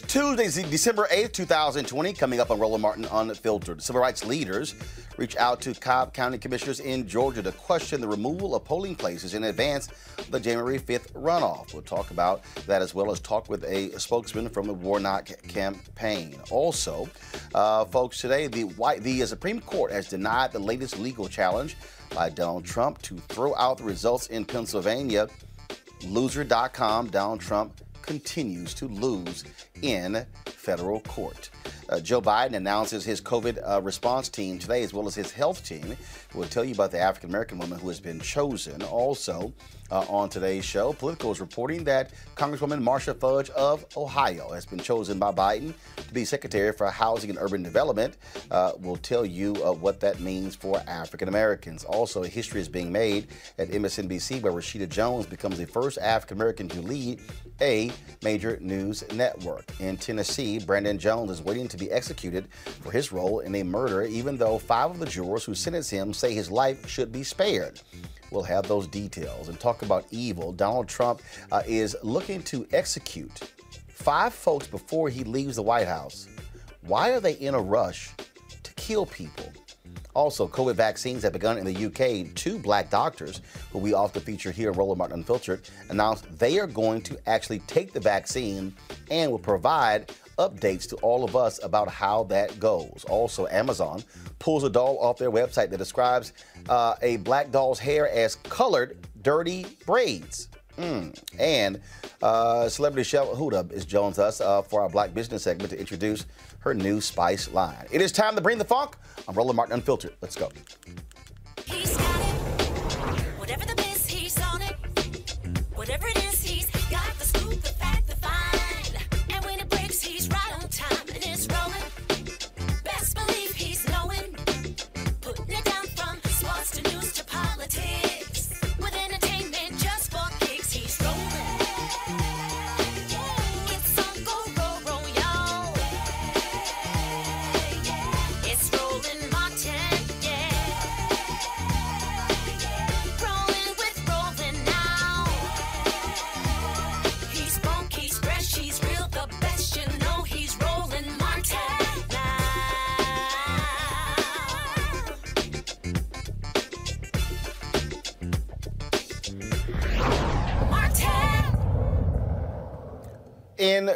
Is Tuesday, December 8th, 2020. Coming up on Roland Martin Unfiltered. Civil rights leaders reach out to Cobb County commissioners in Georgia to question the removal of polling places in advance of the January 5th runoff. We'll talk about that as well as talk with a spokesman from the Warnock campaign. Also, uh, folks, today the, the Supreme Court has denied the latest legal challenge by Donald Trump to throw out the results in Pennsylvania. Loser.com, Donald Trump continues to lose in federal court. Uh, Joe Biden announces his COVID uh, response team today, as well as his health team. We'll tell you about the African American woman who has been chosen. Also, uh, on today's show, Politico is reporting that Congresswoman Marcia Fudge of Ohio has been chosen by Biden to be Secretary for Housing and Urban Development. Uh, we'll tell you uh, what that means for African Americans. Also, history is being made at MSNBC where Rashida Jones becomes the first African American to lead a major news network. In Tennessee, Brandon Jones is waiting to be executed for his role in a murder, even though five of the jurors who sentenced him say his life should be spared. We'll have those details and talk about evil. Donald Trump uh, is looking to execute five folks before he leaves the White House. Why are they in a rush to kill people? Also, COVID vaccines have begun in the UK. Two black doctors, who we often feature here in Roland Martin Unfiltered, announced they are going to actually take the vaccine and will provide updates to all of us about how that goes. Also, Amazon pulls a doll off their website that describes uh, a black doll's hair as colored, dirty braids. Mm. And uh, celebrity Shell Huda is joins us uh, for our Black Business segment to introduce her new spice line. It is time to bring the funk. I'm Roland Martin Unfiltered. Let's go. Whatever it is, he's got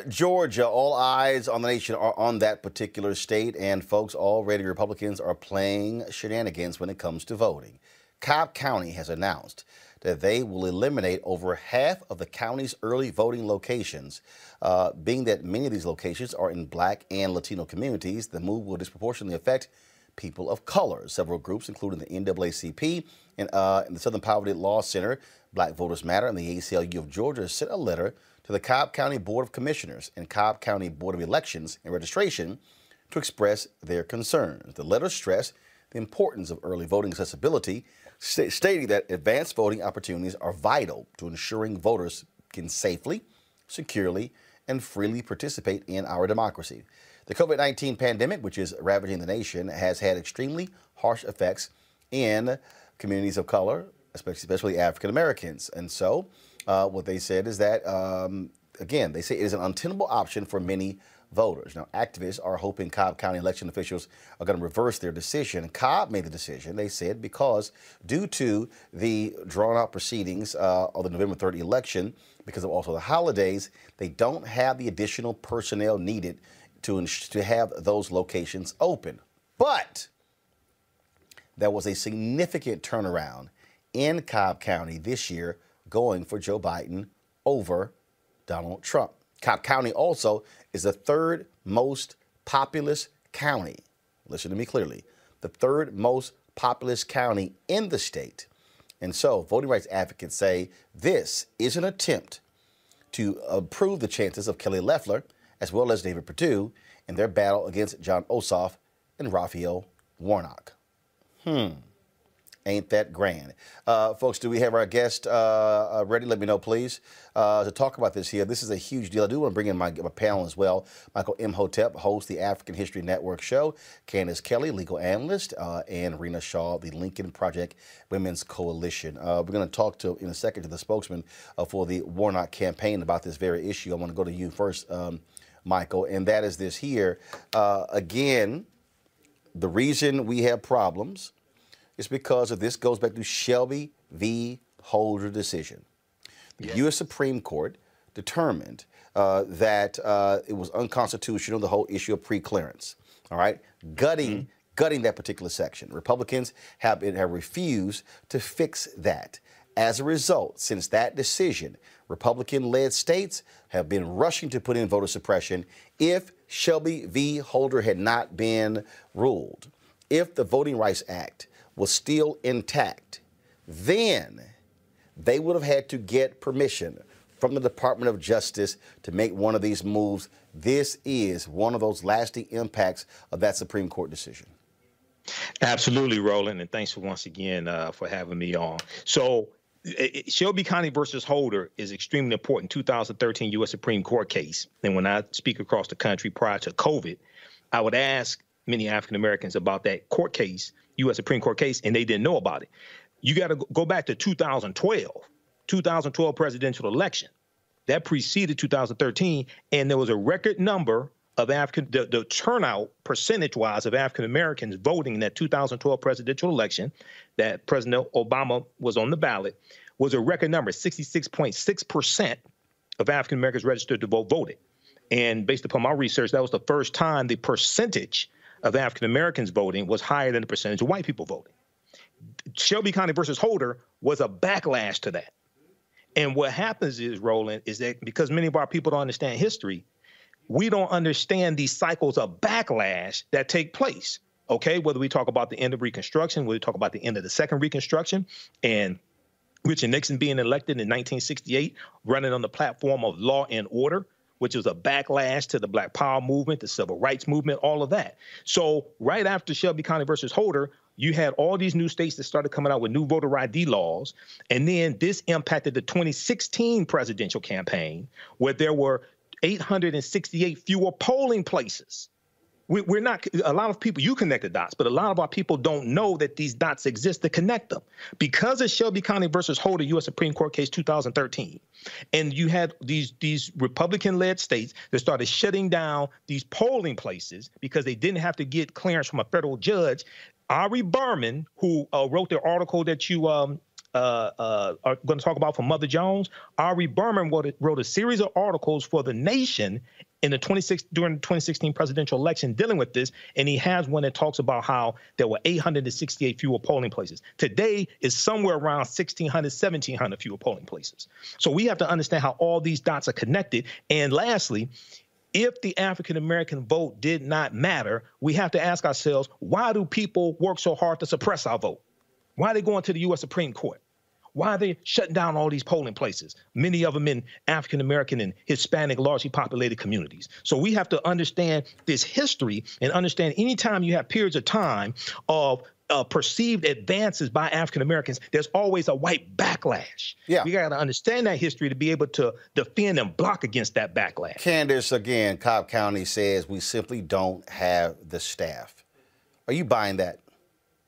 Georgia, all eyes on the nation are on that particular state, and folks, already Republicans are playing shenanigans when it comes to voting. Cobb County has announced that they will eliminate over half of the county's early voting locations. Uh, being that many of these locations are in black and Latino communities, the move will disproportionately affect people of color. Several groups, including the NAACP and, uh, and the Southern Poverty Law Center, Black Voters Matter, and the ACLU of Georgia, sent a letter to the Cobb County Board of Commissioners and Cobb County Board of Elections and Registration to express their concerns. The letter stressed the importance of early voting accessibility, st- stating that advanced voting opportunities are vital to ensuring voters can safely, securely, and freely participate in our democracy. The COVID 19 pandemic, which is ravaging the nation, has had extremely harsh effects in communities of color, especially, especially African Americans. And so, uh, what they said is that, um, again, they say it is an untenable option for many voters. Now, activists are hoping Cobb County election officials are going to reverse their decision. Cobb made the decision, they said, because due to the drawn out proceedings uh, of the November 3rd election, because of also the holidays, they don't have the additional personnel needed to, to have those locations open. But there was a significant turnaround in Cobb County this year going for Joe Biden over Donald Trump. Cobb County also is the third most populous county. Listen to me clearly. The third most populous county in the state. And so, voting rights advocates say this is an attempt to improve the chances of Kelly Loeffler as well as David Perdue in their battle against Jon Ossoff and Raphael Warnock. Hmm. Ain't that grand? Uh, folks, do we have our guest uh, uh, ready? Let me know, please, uh, to talk about this here. This is a huge deal. I do want to bring in my, my panel as well. Michael Imhotep hosts the African History Network show, Candace Kelly, legal analyst, uh, and Rina Shah, the Lincoln Project Women's Coalition. Uh, we're going to talk to in a second to the spokesman for the Warnock campaign about this very issue. I want to go to you first, um, Michael, and that is this here. again, the reason we have problems is because of this goes back to Shelby v. Holder decision. The yes. U.S. Supreme Court determined uh, that uh, it was unconstitutional, the whole issue of preclearance. All right, gutting. Mm-hmm. Gutting that particular section. Republicans have, been, have refused to fix that. As a result, since that decision, Republican led states have been rushing to put in voter suppression if Shelby v. Holder had not been ruled. If the Voting Rights Act was still intact, then they would have had to get permission from the Department of Justice to make one of these moves. This is one of those lasting impacts of that Supreme Court decision. Absolutely, Roland, and thanks for once again uh, for having me on. So, it, Shelby County versus Holder is extremely important. 2013 U.S. Supreme Court case, and when I speak across the country prior to COVID, I would ask many African Americans about that court case U.S. Supreme Court case, and they didn't know about it. You got to go back to 2012, 2012 presidential election. That preceded 2013, and there was a record number of African, the, the turnout percentage wise of African Americans voting in that 2012 presidential election that President Obama was on the ballot was a record number 66.6% of African Americans registered to vote voted. And based upon my research, that was the first time the percentage of African Americans voting was higher than the percentage of white people voting. Shelby County versus Holder was a backlash to that. And what happens is, Roland, is that because many of our people don't understand history, we don't understand these cycles of backlash that take place. Okay, whether we talk about the end of Reconstruction, whether we talk about the end of the second Reconstruction, and Richard Nixon being elected in 1968, running on the platform of law and order, which was a backlash to the Black Power movement, the Civil Rights movement, all of that. So, right after Shelby County versus Holder, you had all these new states that started coming out with new voter ID laws. And then this impacted the 2016 presidential campaign, where there were 868 fewer polling places. We, are not a lot of people. You connect the dots, but a lot of our people don't know that these dots exist to connect them because of Shelby County versus Holder, U.S. Supreme Court case 2013, and you had these these Republican-led states that started shutting down these polling places because they didn't have to get clearance from a federal judge. Ari Berman, who uh, wrote the article that you um, uh, uh, are going to talk about from Mother Jones, Ari Berman wrote, wrote a series of articles for The Nation in the 26 during the 2016 presidential election dealing with this, and he has one that talks about how there were 868 fewer polling places. Today is somewhere around 1,600, 1,700 fewer polling places. So we have to understand how all these dots are connected. And lastly, if the African American vote did not matter, we have to ask ourselves, why do people work so hard to suppress our vote? Why are they going to the U.S. Supreme Court? Why are they shutting down all these polling places? Many of them in African American and Hispanic, largely populated communities. So we have to understand this history and understand anytime you have periods of time of uh, perceived advances by African Americans, there's always a white backlash. Yeah. We got to understand that history to be able to defend and block against that backlash. Candace, again, Cobb County says we simply don't have the staff. Are you buying that?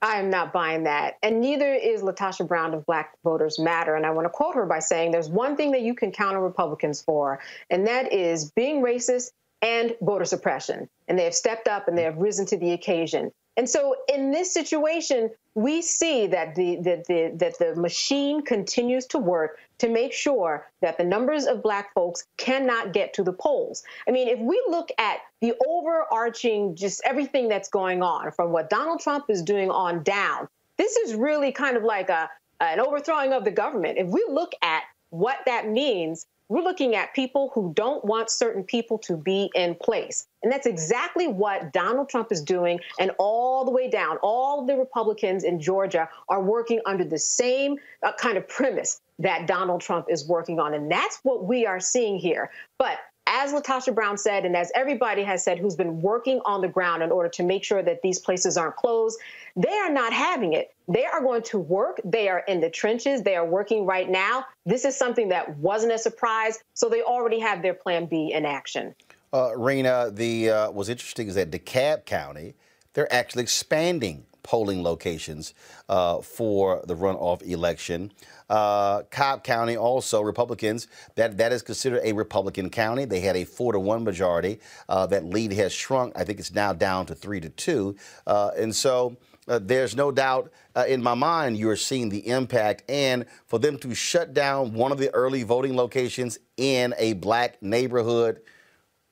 I am not buying that. And neither is LaTosha Brown of Black Voters Matter. And I want to quote her by saying there's one thing that you can counter Republicans for, and that is being racist and voter suppression. And they have stepped up and they have risen to the occasion. And so in this situation, we see that the, that the, that the machine continues to work to make sure that the numbers of black folks cannot get to the polls. I mean, if we look at the overarching, just everything that's going on from what Donald Trump is doing on down, this is really kind of like a, an overthrowing of the government. If we look at what that means we're looking at people who don't want certain people to be in place. And that's exactly what Donald Trump is doing. And all the way down, all the Republicans in Georgia are working under the same uh, kind of premise that Donald Trump is working on. And that's what we are seeing here. But as LaTosha Brown said, and as everybody has said who's been working on the ground in order to make sure that these places aren't closed, they are not having it. They are going to work. They are in the trenches. They are working right now. This is something that wasn't a surprise. So they already have their plan B in action. Uh, Rina, the uh, was interesting is that DeKalb County, they're actually expanding polling locations uh, for the runoff election. Uh, Cobb County also Republicans that that is considered a Republican county. They had a four to one majority. Uh, that lead has shrunk. I think it's now down to three to two. Uh, and so. Uh, there's no doubt uh, in my mind you're seeing the impact, and for them to shut down one of the early voting locations in a black neighborhood,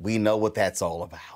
we know what that's all about.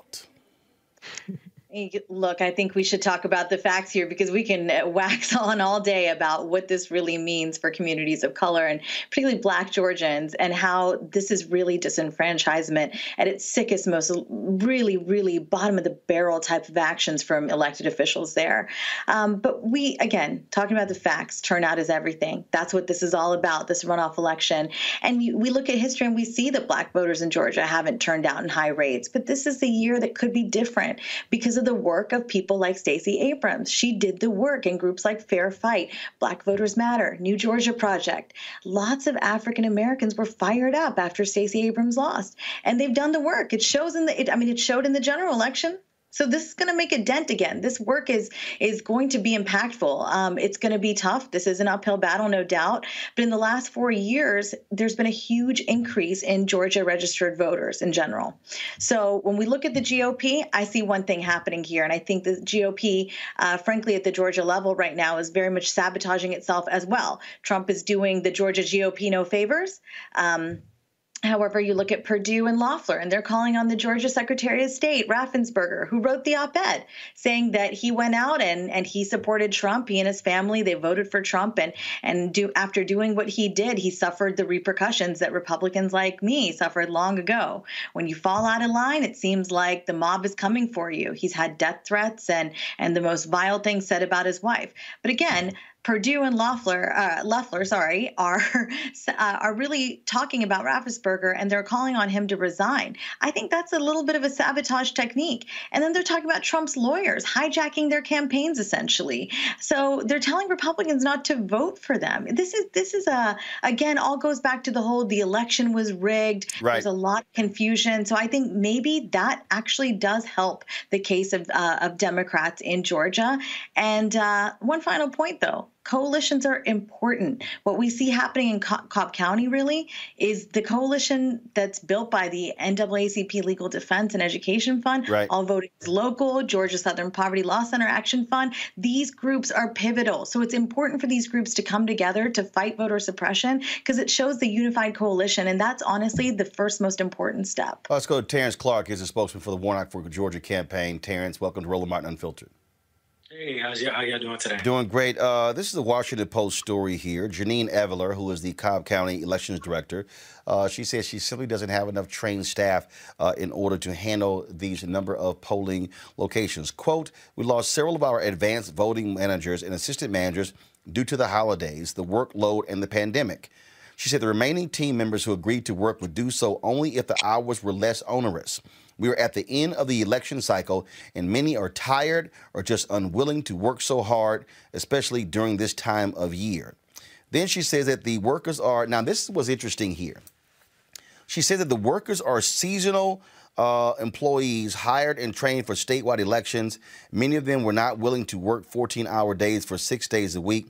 Look, I think we should talk about the facts here because we can uh, wax on all day about what this really means for communities of color and particularly Black Georgians and how this is really disenfranchisement at its sickest, most really, really bottom of the barrel type of actions from elected officials there. Um, but we, again, talking about the facts, turnout is everything. That's what this is all about, this runoff election. And we look at history and we see that Black voters in Georgia haven't turned out in high rates. But this is the year that could be different because of the work of people like Stacey Abrams. She did the work in groups like Fair Fight, Black Voters Matter, New Georgia Project. Lots of African Americans were fired up after Stacey Abrams lost, and they've done the work. It shows in the. It, I mean, it showed in the general election. So this is going to make a dent again. This work is is going to be impactful. Um, it's going to be tough. This is an uphill battle, no doubt. But in the last four years, there's been a huge increase in Georgia registered voters in general. So when we look at the GOP, I see one thing happening here, and I think the GOP, uh, frankly, at the Georgia level right now, is very much sabotaging itself as well. Trump is doing the Georgia GOP no favors. Um, However, you look at Perdue and Loeffler, and they're calling on the Georgia Secretary of State, Raffensperger, who wrote the op ed saying that he went out and, and he supported Trump. He and his family, they voted for Trump. And, and do, after doing what he did, he suffered the repercussions that Republicans like me suffered long ago. When you fall out of line, it seems like the mob is coming for you. He's had death threats and, and the most vile things said about his wife. But again, Perdue and Loeffler, uh, Loeffler, sorry, are uh, are really talking about Raffensperger and they're calling on him to resign. I think that's a little bit of a sabotage technique. And then they're talking about Trump's lawyers hijacking their campaigns essentially. So they're telling Republicans not to vote for them. This is this is a again all goes back to the whole the election was rigged. Right. There's a lot of confusion. So I think maybe that actually does help the case of uh, of Democrats in Georgia. And uh, one final point though coalitions are important. What we see happening in Cobb County really is the coalition that's built by the NAACP Legal Defense and Education Fund, right. All Voting is Local, Georgia Southern Poverty Law Center Action Fund. These groups are pivotal. So it's important for these groups to come together to fight voter suppression because it shows the unified coalition. And that's honestly the first most important step. Let's go to Terrence Clark. He's a spokesman for the Warnock for Georgia campaign. Terrence, welcome to Roland Martin Unfiltered. Hey, how's how y'all doing today? Doing great. Uh, this is the Washington Post story here. Janine Eveler, who is the Cobb County Elections Director, uh, she says she simply doesn't have enough trained staff uh, in order to handle these number of polling locations. Quote, we lost several of our advanced voting managers and assistant managers due to the holidays, the workload, and the pandemic. She said the remaining team members who agreed to work would do so only if the hours were less onerous. We are at the end of the election cycle, and many are tired or just unwilling to work so hard, especially during this time of year. Then she says that the workers are now, this was interesting here. She said that the workers are seasonal uh, employees hired and trained for statewide elections. Many of them were not willing to work 14 hour days for six days a week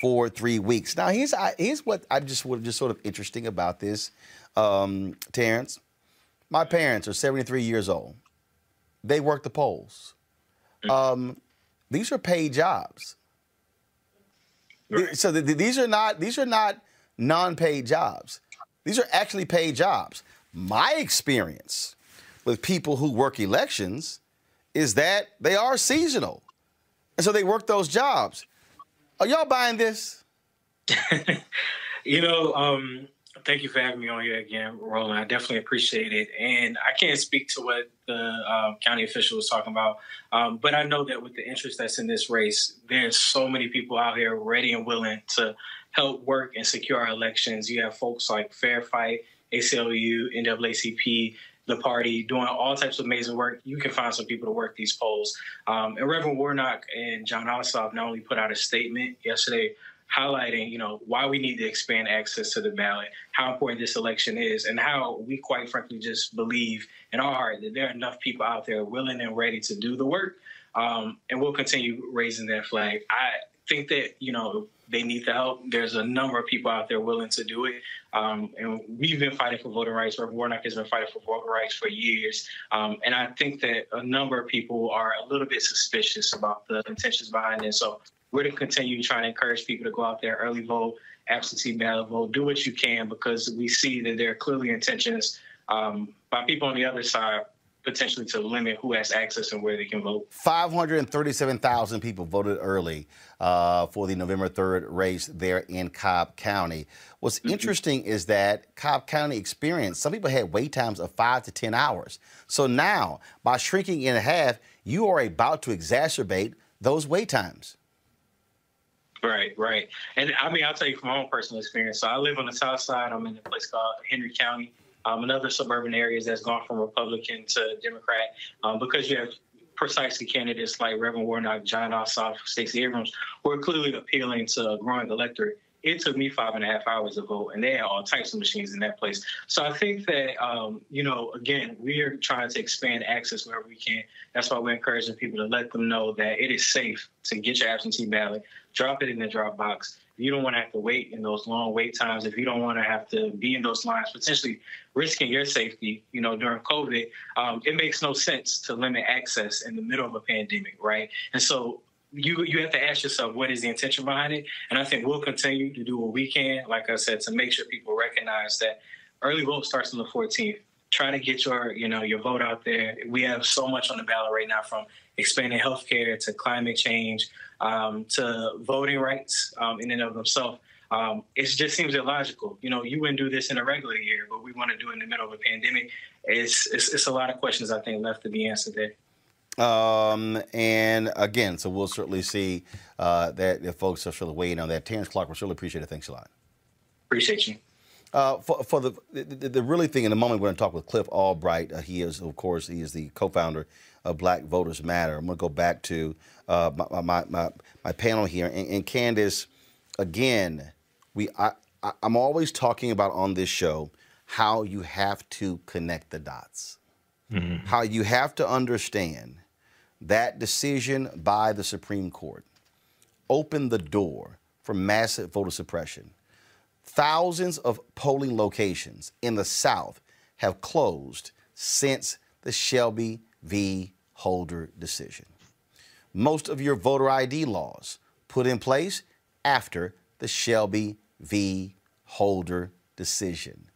for three weeks. Now, here's, here's what I just was just sort of interesting about this, um, Terrence. My parents are 73 years old. They work the polls. Mm. Um, these are paid jobs. Right. So the, the, these are not these are not non-paid jobs. These are actually paid jobs. My experience with people who work elections is that they are seasonal, and so they work those jobs. Are y'all buying this? you know, um, thank you for having me on here again, Roland. I definitely appreciate it. And I can't speak to what the uh, county official was talking about, um, but I know that with the interest that's in this race, there's so many people out here ready and willing to help work and secure our elections. You have folks like Fair Fight, ACLU, NAACP, the party, doing all types of amazing work. You can find some people to work these polls. Um, and Reverend Warnock and Jon Ossoff not only put out a statement yesterday highlighting, you know, why we need to expand access to the ballot, how important this election is, and how we quite frankly just believe in our heart that there are enough people out there willing and ready to do the work. Um, and we'll continue raising that flag. I think that, you know, they need the help. There's a number of people out there willing to do it. Um, and we've been fighting for voting rights. Reverend Warnock has been fighting for voting rights for years. Um, and I think that a number of people are a little bit suspicious about the intentions behind it. So we're going to continue trying to encourage people to go out there, early vote, absentee ballot vote, do what you can because we see that there are clearly intentions um, by people on the other side potentially to limit who has access and where they can vote. 537,000 people voted early uh, for the November 3rd race there in Cobb County. What's mm-hmm. interesting is that Cobb County experienced, some people had wait times of five to 10 hours. So now, by shrinking in half, you are about to exacerbate those wait times. Right, right. And I mean, I'll tell you from my own personal experience. So I live on the south side. I'm in a place called Henry County, um, another suburban areas that's gone from Republican to Democrat um, because you have precisely candidates like Reverend Warnock, Jon Ossoff, Stacey Abrams, who are clearly appealing to a growing electorate. it took me five and a half hours to vote, and they had all types of machines in that place. So I think that, um, you know, again, we are trying to expand access wherever we can. That's why we're encouraging people to let them know that it is safe to get your absentee ballot, drop it in the drop box. You don't want to have to wait in those long wait times. If you don't want to have to be in those lines, potentially risking your safety, you know, during COVID, um, it makes no sense to limit access in the middle of a pandemic, right? And so you you have to ask yourself what is the intention behind it and i think we'll continue to do what we can like i said to make sure people recognize that early vote starts on the 14th try to get your you know your vote out there we have so much on the ballot right now from expanding healthcare to climate change um, to voting rights um, in and of themselves um, it just seems illogical. You know, you wouldn't do this in a regular year, but we want to do it in the middle of a pandemic. It's, it's, it's a lot of questions I think left to be answered there. Um, and again, so we'll certainly see uh, that if folks are sort of waiting on that. Terrence Clark, we certainly appreciate it. Thanks a lot. Appreciate you. Uh, for, for the, the, the really thing in a moment, we're going to talk with Cliff Albright. Uh, he is, of course, he is the co-founder of Black Voters Matter. I'm going to go back to uh, my, my, my, my, panel here, and, and Candace, again, we I, I, I'm always talking about on this show how you have to connect the dots, mm-hmm. how you have to understand that decision by the Supreme Court opened the door for massive voter suppression. Thousands of polling locations in the South have closed since the Shelby v. Holder decision. Most of your voter ID laws put in place after the Shelby v. Holder decision.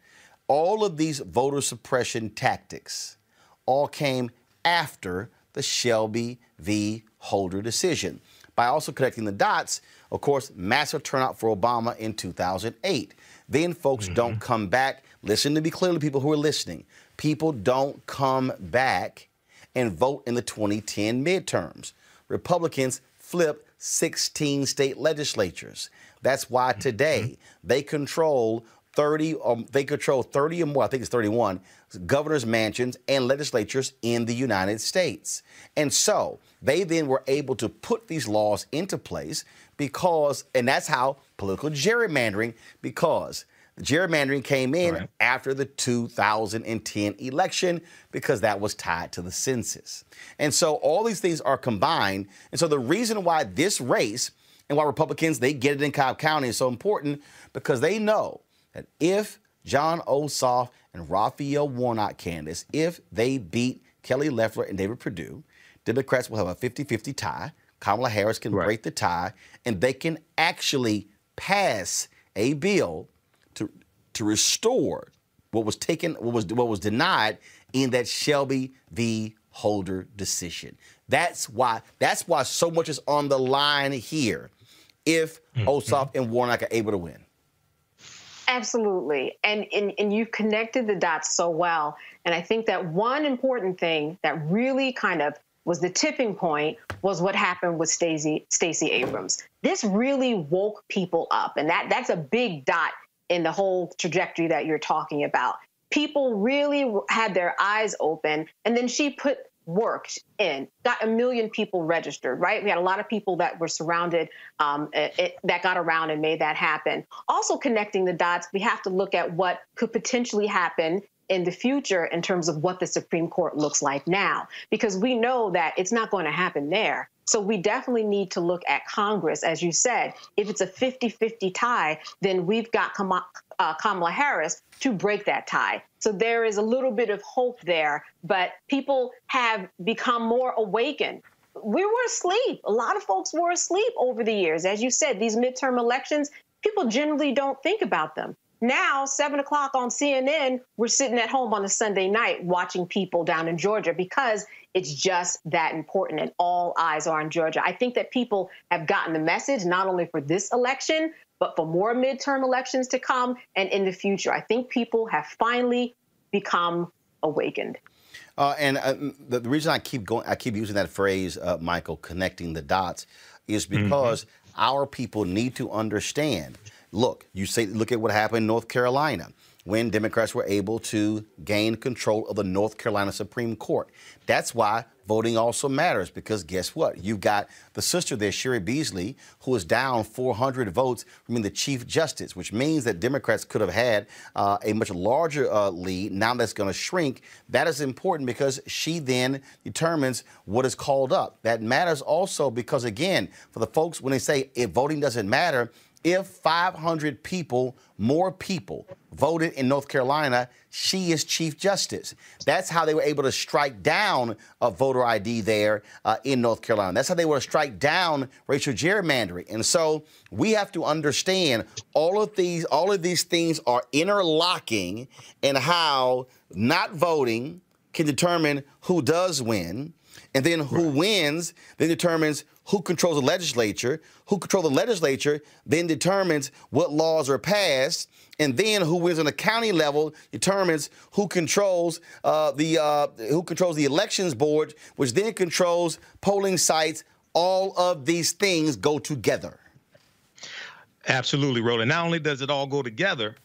All of these voter suppression tactics all came after the Shelby v. Holder decision. By also connecting the dots, of course, massive turnout for Obama in 2008. Then folks mm-hmm. don't come back. Listen to me clearly, people who are listening. People don't come back and vote in the 2010 midterms. Republicans flip 16 state legislatures. That's why mm-hmm. today they control 30 um, they control 30 or more, I think it's 31 governors' mansions and legislatures in the United States. And so they then were able to put these laws into place because, and that's how political gerrymandering, because gerrymandering came in right. after the 2010 election because that was tied to the census. And so all these things are combined. And so the reason why this race and why Republicans, they get it in Cobb County is so important because they know that if Jon Ossoff and Raphael Warnock Candace, if they beat Kelly Loeffler and David Perdue, Democrats will have a 50 50 tie. Kamala Harris can right. break the tie, and they can actually pass a bill to, to restore what was taken, what was, what was denied in that Shelby v. Holder decision. That's why, that's why so much is on the line here if mm-hmm. Ossoff and Warnock are able to win. Absolutely. And, and and you've connected the dots so well. And I think that one important thing that really kind of was the tipping point was what happened with Stacey Stacey Abrams. This really woke people up. And that that's a big dot in the whole trajectory that you're talking about. People really had their eyes open. And then she put worked in, got a million people registered, right? We had a lot of people that were surrounded um, it, it, that got around and made that happen. Also, connecting the dots, we have to look at what could potentially happen in the future in terms of what the Supreme Court looks like now, because we know that it's not going to happen there. So we definitely need to look at Congress. As you said, if it's a 50 50 tie, then we've got uh, Kamala Harris to break that tie. So there is a little bit of hope there, but people have become more awakened. We were asleep. A lot of folks were asleep over the years. As you said, these midterm elections, people generally don't think about them. Now, seven o'clock on CNN, we're sitting at home on a Sunday night watching people down in Georgia because it's just that important and all eyes are on Georgia. I think that people have gotten the message not only for this election, but for more midterm elections to come and in the future. I think people have finally become awakened. Uh, and uh, the, the, reason I keep going, I keep using that phrase, uh, Michael, connecting the dots, is mm-hmm. because mm-hmm. our people need to understand. Look, you say, look at what happened in North Carolina. when Democrats were able to gain control of the North Carolina Supreme Court. That's why voting also matters because guess what? You've got the sister there, Cheri Beasley, who is down 400 votes from the Chief Justice, which means that Democrats could have had uh, a much larger uh, lead. Now that's going to shrink. That is important because she then determines what is called up. That matters also because, again, for the folks, when they say if voting doesn't matter, if 500 people, more people, voted in North Carolina, she is Chief Justice. That's how they were able to strike down a voter ID there uh, in North Carolina. That's how they were to strike down racial gerrymandering. And so we have to understand all of these, all of these things are interlocking and how not voting can determine who does win. And then who right. wins then determines who controls the legislature. Who controls the legislature then determines what laws are passed. And then who wins on the county level determines who controls uh, the uh, who controls the elections board, which then controls polling sites. All of these things go together. Absolutely, Roland. Not only does it all go together,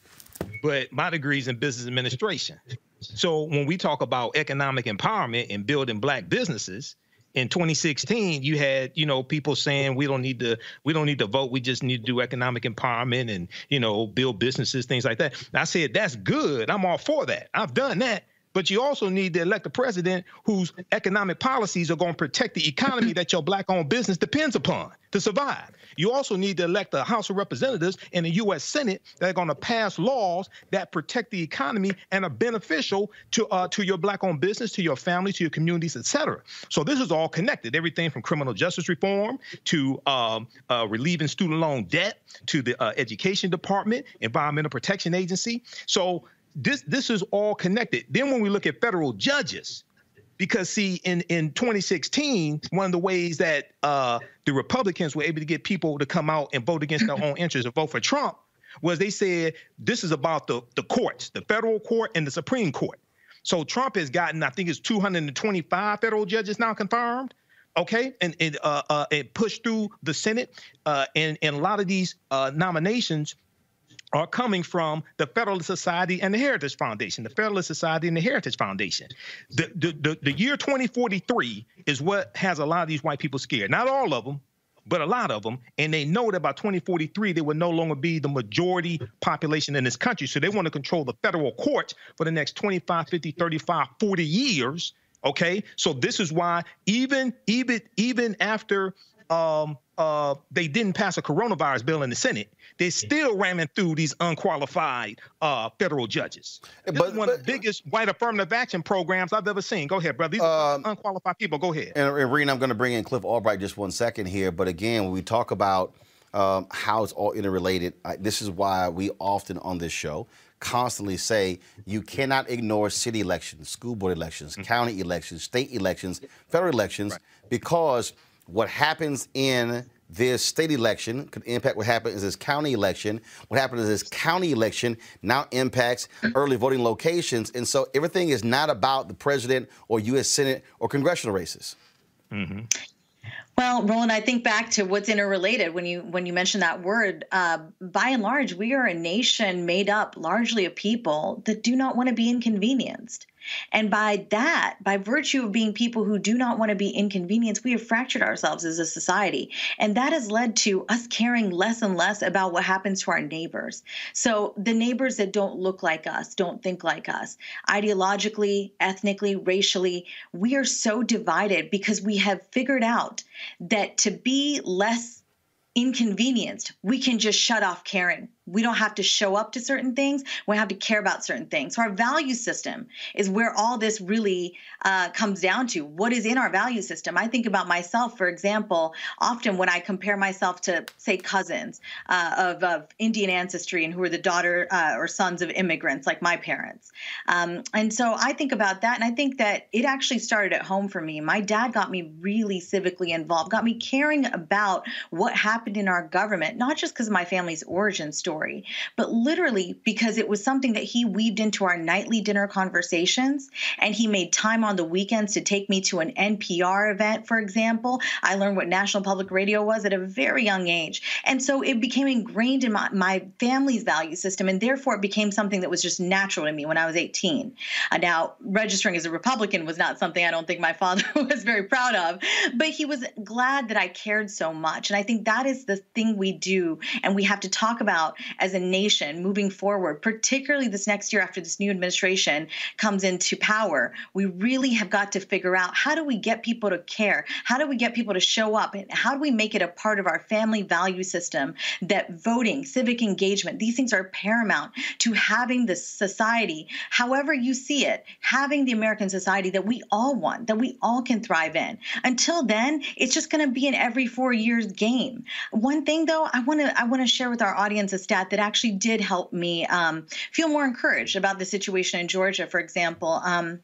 but my degree is in business administration. So when we talk about economic empowerment and building black businesses, in 2016 you had you know people saying we don't need to we don't need to vote. We just need to do economic empowerment and you know build businesses things like that. And i said that's good. I'm all for that. I've done that but you also need to elect a president whose economic policies are going to protect the economy that your black owned business depends upon to survive. You also need to elect a House of Representatives and a U.S. Senate that are going to pass laws that protect the economy and are beneficial to uh, to your black-owned business, to your family, to your communities, et cetera. So this is all connected. Everything from criminal justice reform to um, uh, relieving student loan debt to the uh, education department, environmental protection agency. So this this is all connected. Then when we look at federal judges, because see, in in 2016, one of the ways that uh, the Republicans were able to get people to come out and vote against their own interests and vote for Trump was they said this is about the the courts, the federal court and the Supreme Court. So Trump has gotten, I think, it's 225 federal judges now confirmed okay, and it, uh, uh, it pushed through the Senate, uh, and and a lot of these uh, nominations are coming from the Federalist Society and the Heritage Foundation, the Federalist Society and the Heritage Foundation. The, the, the, the, year 2043 is what has a lot of these white people scared. Not all of them, but a lot of them. And they know that by 2043, they will no longer be the majority population in this country. So they want to control the federal court for the next 25, 50, 35, 40 years. Okay. So this is why even, even, even after um, uh, they didn't pass a coronavirus bill in the Senate, they're still ramming through these unqualified uh, federal judges. This but, is one but, of the biggest white affirmative action programs I've ever seen. Go ahead, brother. These um, unqualified people. Go ahead. And, and Rina, I'm going to bring in Cliff Albright just one second here. But again, when we talk about um, how it's all interrelated, I, this is why we often on this show constantly say you cannot ignore city elections, school board elections, mm-hmm. county elections, state elections, federal elections, right. because what happens in this state election could impact what happens in this county election. What happens in this county election now impacts early voting locations. And so everything is not about the president or U.S. Senate or congressional races. Mm-hmm. Well, Roland, I think back to what's interrelated when you when you mention that word. Uh, by and large, we are a nation made up largely of people that do not want to be inconvenienced. And by that, by virtue of being people who do not want to be inconvenienced, we have fractured ourselves as a society. And that has led to us caring less and less about what happens to our neighbors. So the neighbors that don't look like us, don't think like us, ideologically, ethnically, racially, we are so divided because we have figured out that to be less inconvenienced, we can just shut off caring we don't have to show up to certain things. We have to care about certain things. So our value system is where all this really uh, comes down to. What is in our value system? I think about myself, for example, often when I compare myself to, say, cousins uh, of, of, Indian ancestry and who are the daughter uh, or sons of immigrants, like my parents. Um, and so I think about that, and I think that it actually started at home for me. My dad got me really civically involved, got me caring about what happened in our government, not just because of my family's origin story story, but literally because it was something that he weaved into our nightly dinner conversations. And he made time on the weekends to take me to an NPR event, for example. I learned what National Public Radio was at a very young age. And so it became ingrained in my, my family's value system. And therefore, it became something that was just natural to me when I was 18. Uh, now, registering as a Republican was not something I don't think my father was very proud of, but he was glad that I cared so much. And I think that is the thing we do and we have to talk about as a nation moving forward, particularly this next year after this new administration comes into power. We really have got to figure out how do we get people to care? How do we get people to show up? And how do we make it a part of our family value system that voting, civic engagement, these things are paramount to having the society, however you see it, having the American society that we all want, that we all can thrive in. Until then, it's just going to be an every four years game. One thing though, I want to I want to share with our audience a stat that actually did help me um, feel more encouraged about the situation in Georgia. For example. Um,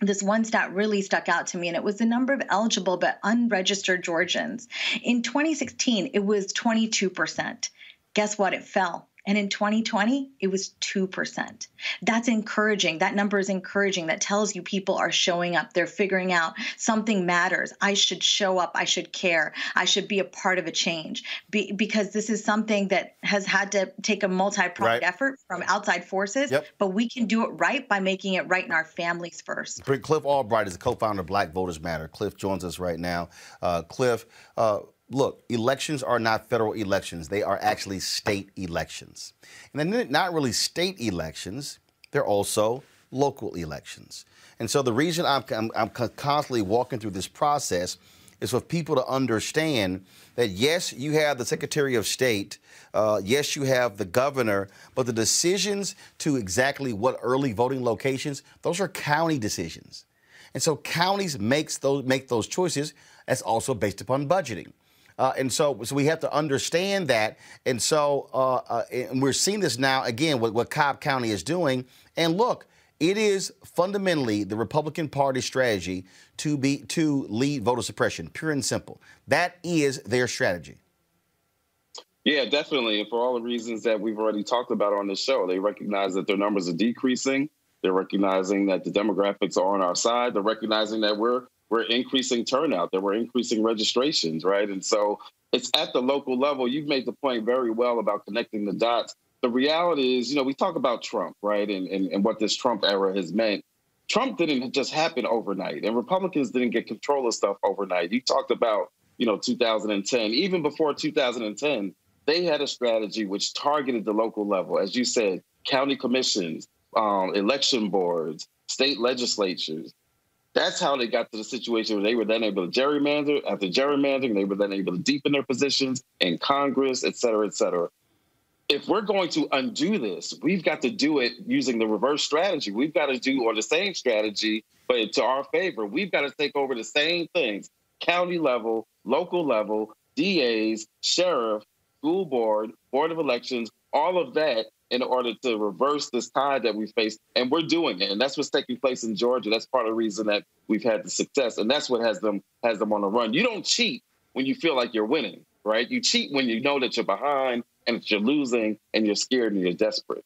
this one stat really stuck out to me, and it was the number of eligible but unregistered Georgians. In 2016, it was 22%. Guess what? It fell and in 2020, it was 2%. That's encouraging. That number is encouraging. That tells you people are showing up. They're figuring out something matters. I should show up. I should care. I should be a part of a change be, because this is something that has had to take a multi pronged right. effort from outside forces. Yep. But we can do it right by making it right in our families first. Cliff Albright is the co founder of Black Voters Matter. Cliff joins us right now. Uh, Cliff, uh, look, elections are not federal elections. They are actually state elections. And they're not really state elections, they're also local elections. And so the reason I'm, I'm, I'm constantly walking through this process is for people to understand that yes, you have the Secretary of State, uh, yes, you have the governor, but the decisions to exactly what early voting locations, those are county decisions. And so counties makes those make those choices. That's also based upon budgeting. Uh, and so, so we have to understand that. And so, uh, uh, and we're seeing this now again with what Cobb County is doing. And look, it is fundamentally the Republican Party strategy to be to lead voter suppression, pure and simple. That is their strategy. Yeah, definitely. And for all the reasons that we've already talked about on this show, they recognize that their numbers are decreasing. They're recognizing that the demographics are on our side. They're recognizing that we're we're increasing turnout, that we're increasing registrations, right? And so it's at the local level. You've made the point very well about connecting the dots. The reality is, you know, we talk about Trump, right? And, and, and what this Trump era has meant. Trump didn't just happen overnight, and Republicans didn't get control of stuff overnight. You talked about, you know, 2010. Even before 2010, they had a strategy which targeted the local level. As you said, county commissions, um, election boards, state legislatures. That's how they got to the situation where they were then able to gerrymander. After gerrymandering, they were then able to deepen their positions in Congress, et cetera, et cetera. If we're going to undo this, we've got to do it using the reverse strategy. We've got to do or the same strategy, but to our favor. We've got to take over the same things: county level, local level, DAs, sheriff, school board, board of elections, all of that in order to reverse this tide that we face. And we're doing it. And that's what's taking place in Georgia. That's part of the reason that we've had the success. And that's what has them has them on the run. You don't cheat when you feel like you're winning, right? You cheat when you know that you're behind and that you're losing and you're scared and you're desperate.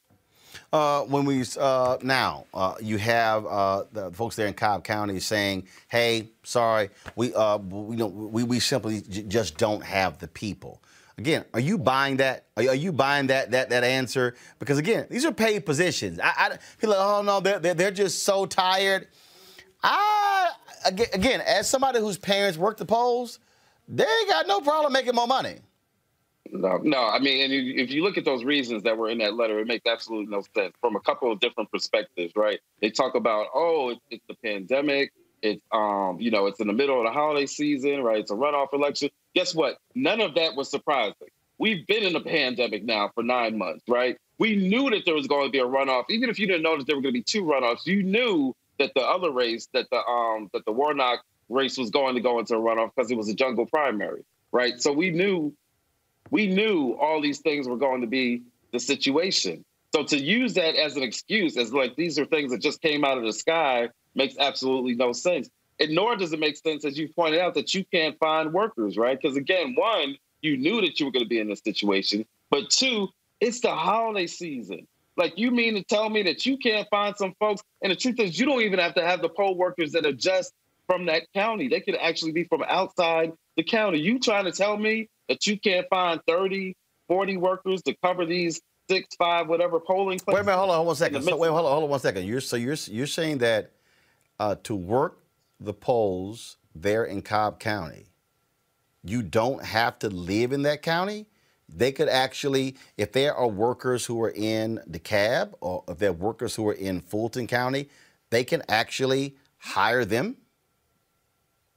Uh, when we uh, now uh, you have uh, the folks there in Cobb County saying, "Hey, sorry, we uh, we we, we simply j- just don't have the people." Again, are you buying that? Are, you buying that that that answer? Because again, these are paid positions. I, I feel like, oh no, they're, they're, they're just so tired. I again, again, as somebody whose parents work the polls, they got no problem making more money. No, no. I mean, and if you look at those reasons that were in that letter, it makes absolutely no sense from a couple of different perspectives, right? They talk about, oh, it's, it's the pandemic. It's um, you know, it's in the middle of the holiday season, right? It's a runoff election. Guess what? None of that was surprising. We've been in a pandemic now for nine months, right? We knew that there was going to be a runoff, even if you didn't know that there were going to be two runoffs. You knew that the other race, that the um, that the Warnock race was going to go into a runoff because it was a jungle primary, right? So we knew, we knew all these things were going to be the situation. So to use that as an excuse, as like these are things that just came out of the sky, makes absolutely no sense. And nor does it make sense, as you pointed out, that you can't find workers, right? Because again, one, you knew that you were going to be in this situation, but two, It's the holiday season. Like you mean to tell me that you can't find some folks? And the truth is, you don't even have to have the poll workers that are just from that county. They could actually be from outside the county. You trying to tell me that you can't find 30, 40 workers to cover these six, five, whatever polling places? Wait a minute, hold on, hold on one second. So, wait, hold on, hold on one second. You're so you're you're saying that uh, to work the polls there in Cobb County, you don't have to live in that county. They could actually, if there are workers who are in DeKalb or if there are workers who are in Fulton County, they can actually hire them.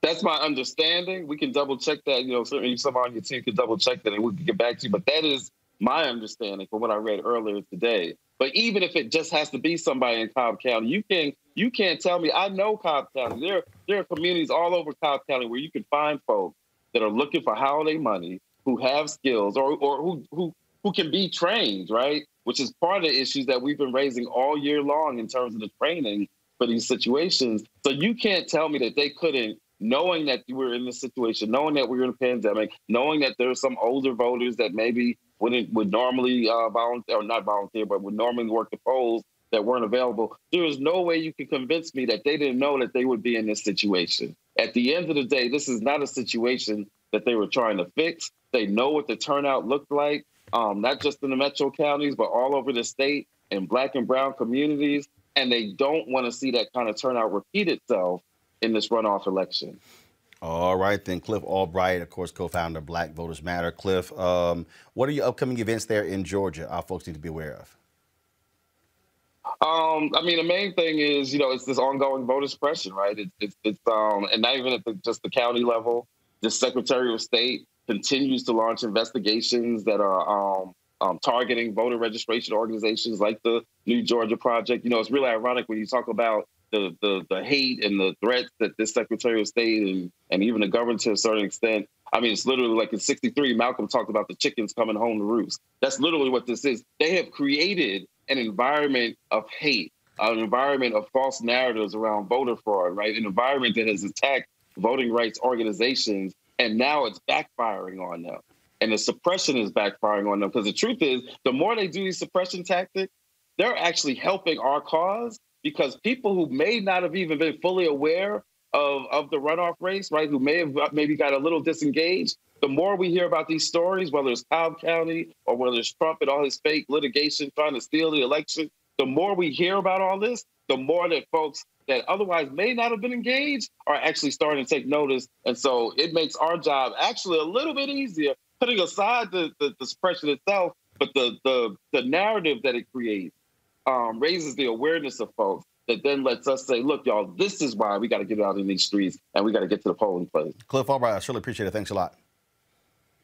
That's my understanding. We can double check that. You know, certainly someone on your team can double check that and we can get back to you. But that is my understanding from what I read earlier today. But even if it just has to be somebody in Cobb County, you can you can't tell me. I know Cobb County. There there are communities all over Cobb County where you can find folks that are looking for holiday money who have skills or or who who who can be trained, right? Which is part of the issues that we've been raising all year long in terms of the training for these situations. So you can't tell me that they couldn't knowing that we're in this situation, knowing that we're in a pandemic, knowing that there are some older voters that maybe wouldn't would normally uh, volunteer or not volunteer, but would normally work the polls that weren't available. There is no way you can convince me that they didn't know that they would be in this situation. At the end of the day, this is not a situation that they were trying to fix. They know what the turnout looked like, um, not just in the metro counties, but all over the state in black and brown communities. And they don't want to see that kind of turnout repeat itself in this runoff election. All right, then Cliff Albright, of course, co-founder of Black Voters Matter. Cliff, um, what are your upcoming events there in Georgia? Our folks need to be aware of. Um, I mean, the main thing is, you know, it's this ongoing voter suppression, right? It's, it's, it's um, and not even at the, just the county level. The Secretary of State continues to launch investigations that are um, um, targeting voter registration organizations like the New Georgia Project. You know, it's really ironic when you talk about the, the, the hate and the threats that this Secretary of State and, and even the government to a certain extent. I mean, it's literally like in 63, Malcolm talked about the chickens coming home to roost. That's literally what this is. They have created an environment of hate, an environment of false narratives around voter fraud, right? An environment that has attacked voting rights organizations, and now it's backfiring on them. And the suppression is backfiring on them because the truth is, the more they do these suppression tactics, they're actually helping our cause because people who may not have even been fully aware of, of the runoff race, right, who may have maybe got a little disengaged, the more we hear about these stories, whether it's Cobb County or whether it's Trump and all his fake litigation trying to steal the election, the more we hear about all this, the more that folks that otherwise may not have been engaged are actually starting to take notice. And so it makes our job actually a little bit easier, putting aside the, the, the suppression itself, but the, the, the narrative that it creates um, raises the awareness of folks that then lets us say, look, y'all, this is why we got to get out in these streets and we got to get to the polling place. Cliff Albright, I surely appreciate it. Thanks a lot.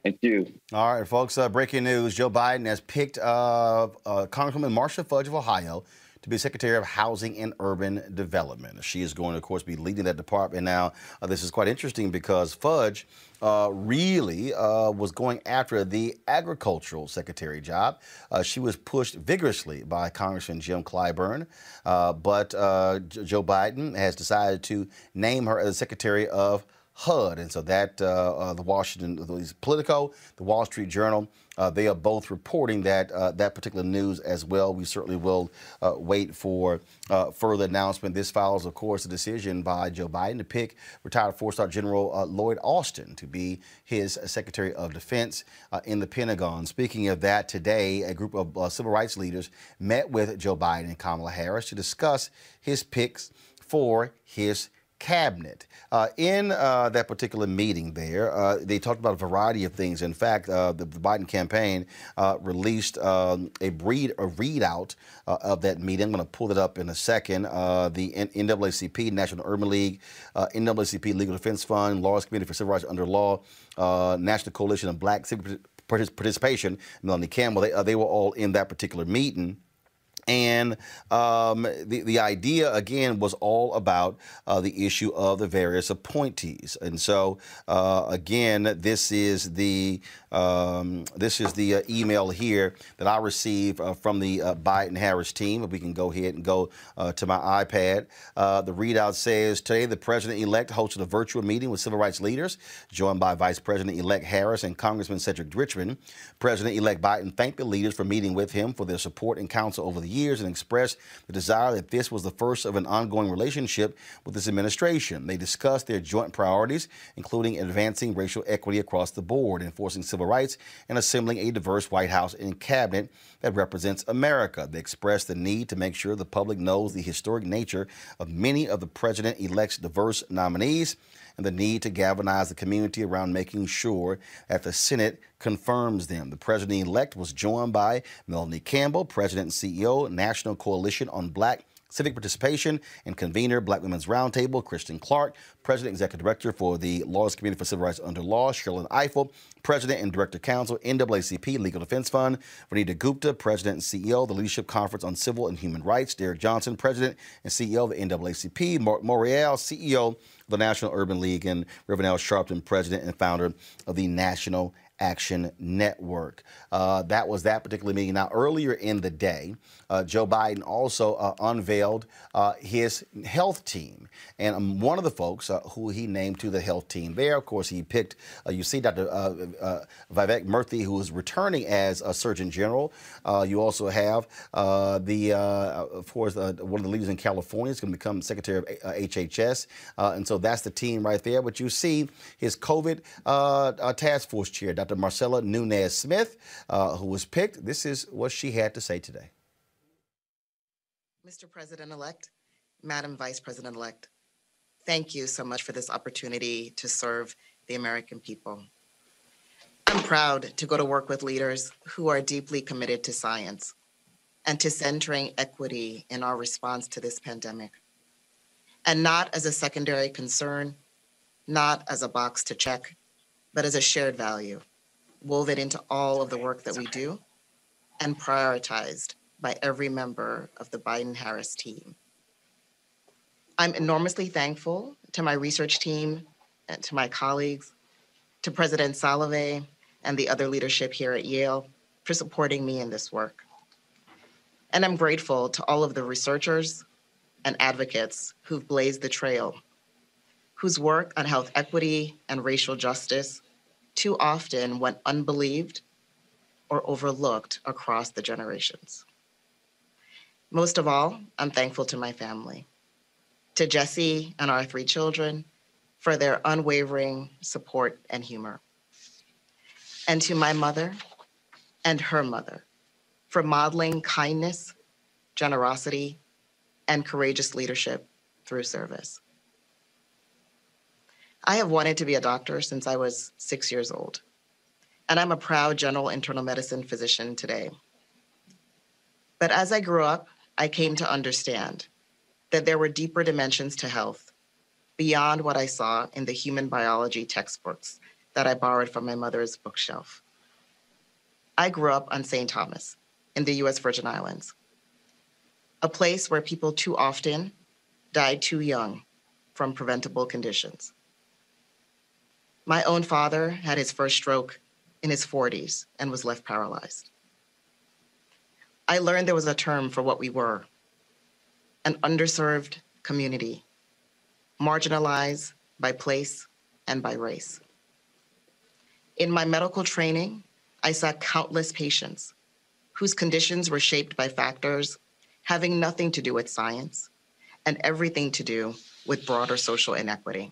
Thank you. All right, folks. Uh, breaking news: Joe Biden has picked uh, uh, Congresswoman Marcia Fudge of Ohio to be Secretary of Housing and Urban Development. She is going to, of course, be leading that department. Now, uh, this is quite interesting because Fudge uh, really uh, was going after the agricultural secretary job. She was pushed vigorously by Congressman Jim Clyburn, but Joe Biden has decided to name her as Secretary of HUD. And so that, uh, uh, the Washington, the Politico, the Wall Street Journal, uh, they are both reporting that uh, that particular news as well. We certainly will wait for further announcement. This follows, of course, a decision by Joe Biden to pick retired four-star General Lloyd Austin to be his Secretary of Defense in the Pentagon. Speaking of that, today a group of civil rights leaders met with Joe Biden and Kamala Harris to discuss his picks for his cabinet. Uh, in uh, that particular meeting there, uh, they talked about a variety of things. In fact, uh, the, the, Biden campaign uh, released um, a, breed, a readout uh, of that meeting. I'm going to pull it up in a second. the NAACP, National Urban League, NAACP Legal Defense Fund, Lawyers Committee for Civil Rights Under Law, National Coalition of Black Civic Participation, Melanie Campbell, they, they were all in that particular meeting. And um, the, the idea, again, was all about uh, the issue of the various appointees. And so, uh, again, this is the um, this is the uh, email here that I received uh, from the uh, Biden Harris team. If we can go ahead and go uh, to my iPad, the readout says today the president elect hosted a virtual meeting with civil rights leaders, joined by Vice President elect Harris and Congressman Cedric Richmond. President elect Biden thanked the leaders for meeting with him for their support and counsel over the years and expressed the desire that this was the first of an ongoing relationship with this administration. They discussed their joint priorities, including advancing racial equity across the board, enforcing civil rights, and assembling a diverse White House and cabinet that represents America. They expressed the need to make sure the public knows the historic nature of many of the president elect's diverse nominees and the need to galvanize the community around making sure that the Senate confirms them. The president elect was joined by Melanie Campbell, president and CEO, National Coalition on Black Civic Participation and convener, Black Women's Roundtable, Kristen Clarke, President and Executive Director for the Lawyers Committee for Civil Rights Under Law, Sherrilyn Ifill, President and Director Counsel, NAACP Legal Defense Fund, Vanita Gupta, President and CEO, the Leadership Conference on Civil and Human Rights, Derrick Johnson, President and CEO of the NAACP, Marc Morial, CEO of the National Urban League, and Reverend Al Sharpton, President and founder of the National Action Network. Uh, that was that particular meeting. Now, earlier in the day, uh, Joe Biden also uh, unveiled uh, his health team. And um, one of the folks uh, who he named to the health team there, of course, he picked, uh, you see Dr. Vivek Murthy, who is returning as a Surgeon General. you also have the, of course, one of the leaders in California is going to become Secretary of HHS. and so that's the team right there. But you see his COVID task force chair, Dr. Marcella Nunez Smith, uh, who was picked. This is what she had to say today. Mr. President elect, Madam Vice President elect, thank you so much for this opportunity to serve the American people. I'm proud to go to work with leaders who are deeply committed to science and to centering equity in our response to this pandemic. And not as a secondary concern, not as a box to check, but as a shared value woven into all of the work that we do and prioritized by every member of the Biden Harris team. I'm enormously thankful to my research team and to my colleagues, to President Salovey and the other leadership here at Yale for supporting me in this work. And I'm grateful to all of the researchers and advocates who've blazed the trail, whose work on health equity and racial justice too often went unbelieved or overlooked across the generations. Most of all, I'm thankful to my family, to Jesse and our three children for their unwavering support and humor, and to my mother and her mother for modeling kindness, generosity, and courageous leadership through service. I have wanted to be a doctor since I was six years old, and I'm a proud general internal medicine physician today. But as I grew up, I came to understand that there were deeper dimensions to health beyond what I saw in the human biology textbooks that I borrowed from my mother's bookshelf. I grew up on St. Thomas in the US Virgin Islands, a place where people too often died too young from preventable conditions. My own father had his first stroke in his 40s and was left paralyzed. I learned there was a term for what we were an underserved community, marginalized by place and by race. In my medical training, I saw countless patients whose conditions were shaped by factors having nothing to do with science and everything to do with broader social inequity.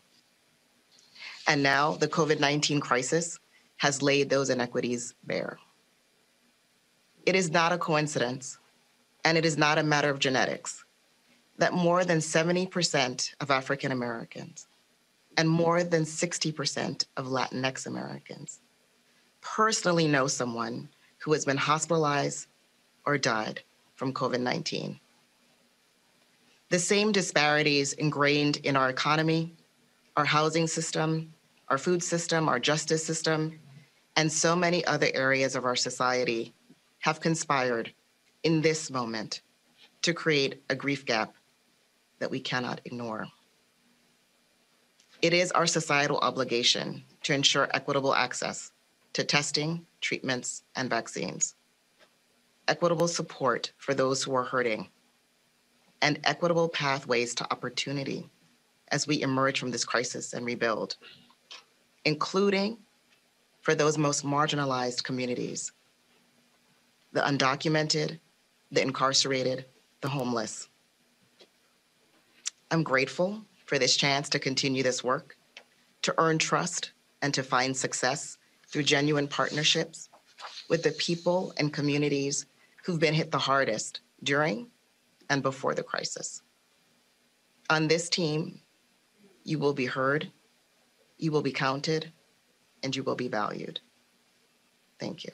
And now the COVID 19 crisis has laid those inequities bare. It is not a coincidence, and it is not a matter of genetics, that more than 70% of African Americans and more than 60% of Latinx Americans personally know someone who has been hospitalized or died from COVID 19. The same disparities ingrained in our economy our housing system, our food system, our justice system, and so many other areas of our society have conspired in this moment to create a grief gap that we cannot ignore. It is our societal obligation to ensure equitable access to testing, treatments, and vaccines, equitable support for those who are hurting, and equitable pathways to opportunity as we emerge from this crisis and rebuild, including for those most marginalized communities the undocumented, the incarcerated, the homeless. I'm grateful for this chance to continue this work, to earn trust, and to find success through genuine partnerships with the people and communities who've been hit the hardest during and before the crisis. On this team, you will be heard, you will be counted, and you will be valued. Thank you.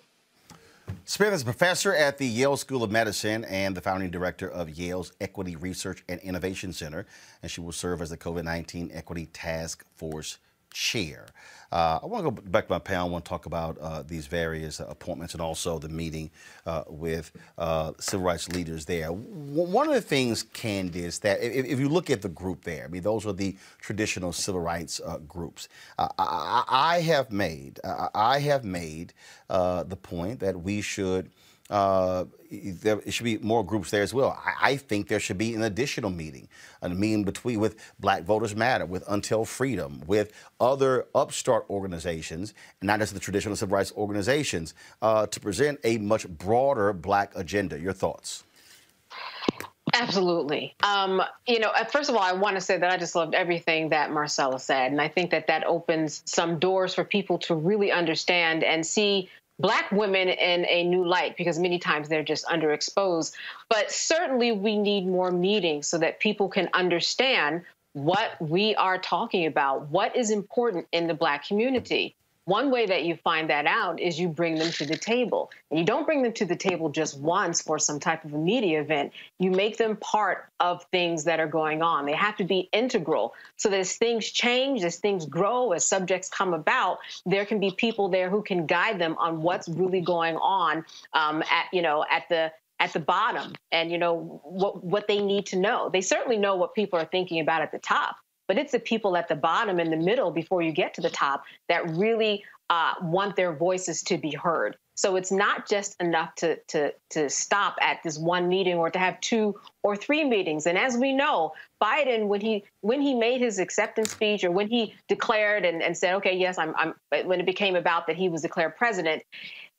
Smith is a professor at the Yale School of Medicine and the founding director of Yale's Equity Research and Innovation Center, and she will serve as the COVID 19 Equity Task Force chair. Uh, I want to go back to my panel. I want to talk about uh, these various uh, appointments and also the meeting uh, with uh, civil rights leaders there. W- one of the things, Candace, that if, if, you look at the group there, I mean, those are the traditional civil rights uh, groups. I, I, have made, I have made the point that we should uh, there should be more groups there as well. I, I, think there should be an additional meeting, a meeting between with Black Voters Matter, with Until Freedom, with other upstart organizations, not just the traditional civil rights organizations, uh, to present a much broader Black agenda. Your thoughts? Absolutely. Um, you know, first of all, I want to say that I just loved everything that Marcella said. And I think that that opens some doors for people to really understand and see black women in a new light because many times they're just underexposed. But certainly we need more meetings so that people can understand what we are talking about, what is important in the black community. One way that you find that out is you bring them to the table. And you don't bring them to the table just once for some type of a media event. You make them part of things that are going on. They have to be integral so that as things change, as things grow, as subjects come about, there can be people there who can guide them on what's really going on um, at, you know, at the at the bottom and you know what what they need to know. They certainly know what people are thinking about at the top, but it's the people at the bottom and the middle before you get to the top that really uh, want their voices to be heard. So it's not just enough to, to, to stop at this one meeting or to have two or three meetings. And as we know, Biden, when he when he made his acceptance speech or when he declared and, and said, okay, yes, I'm, I'm when it became about that he was declared president,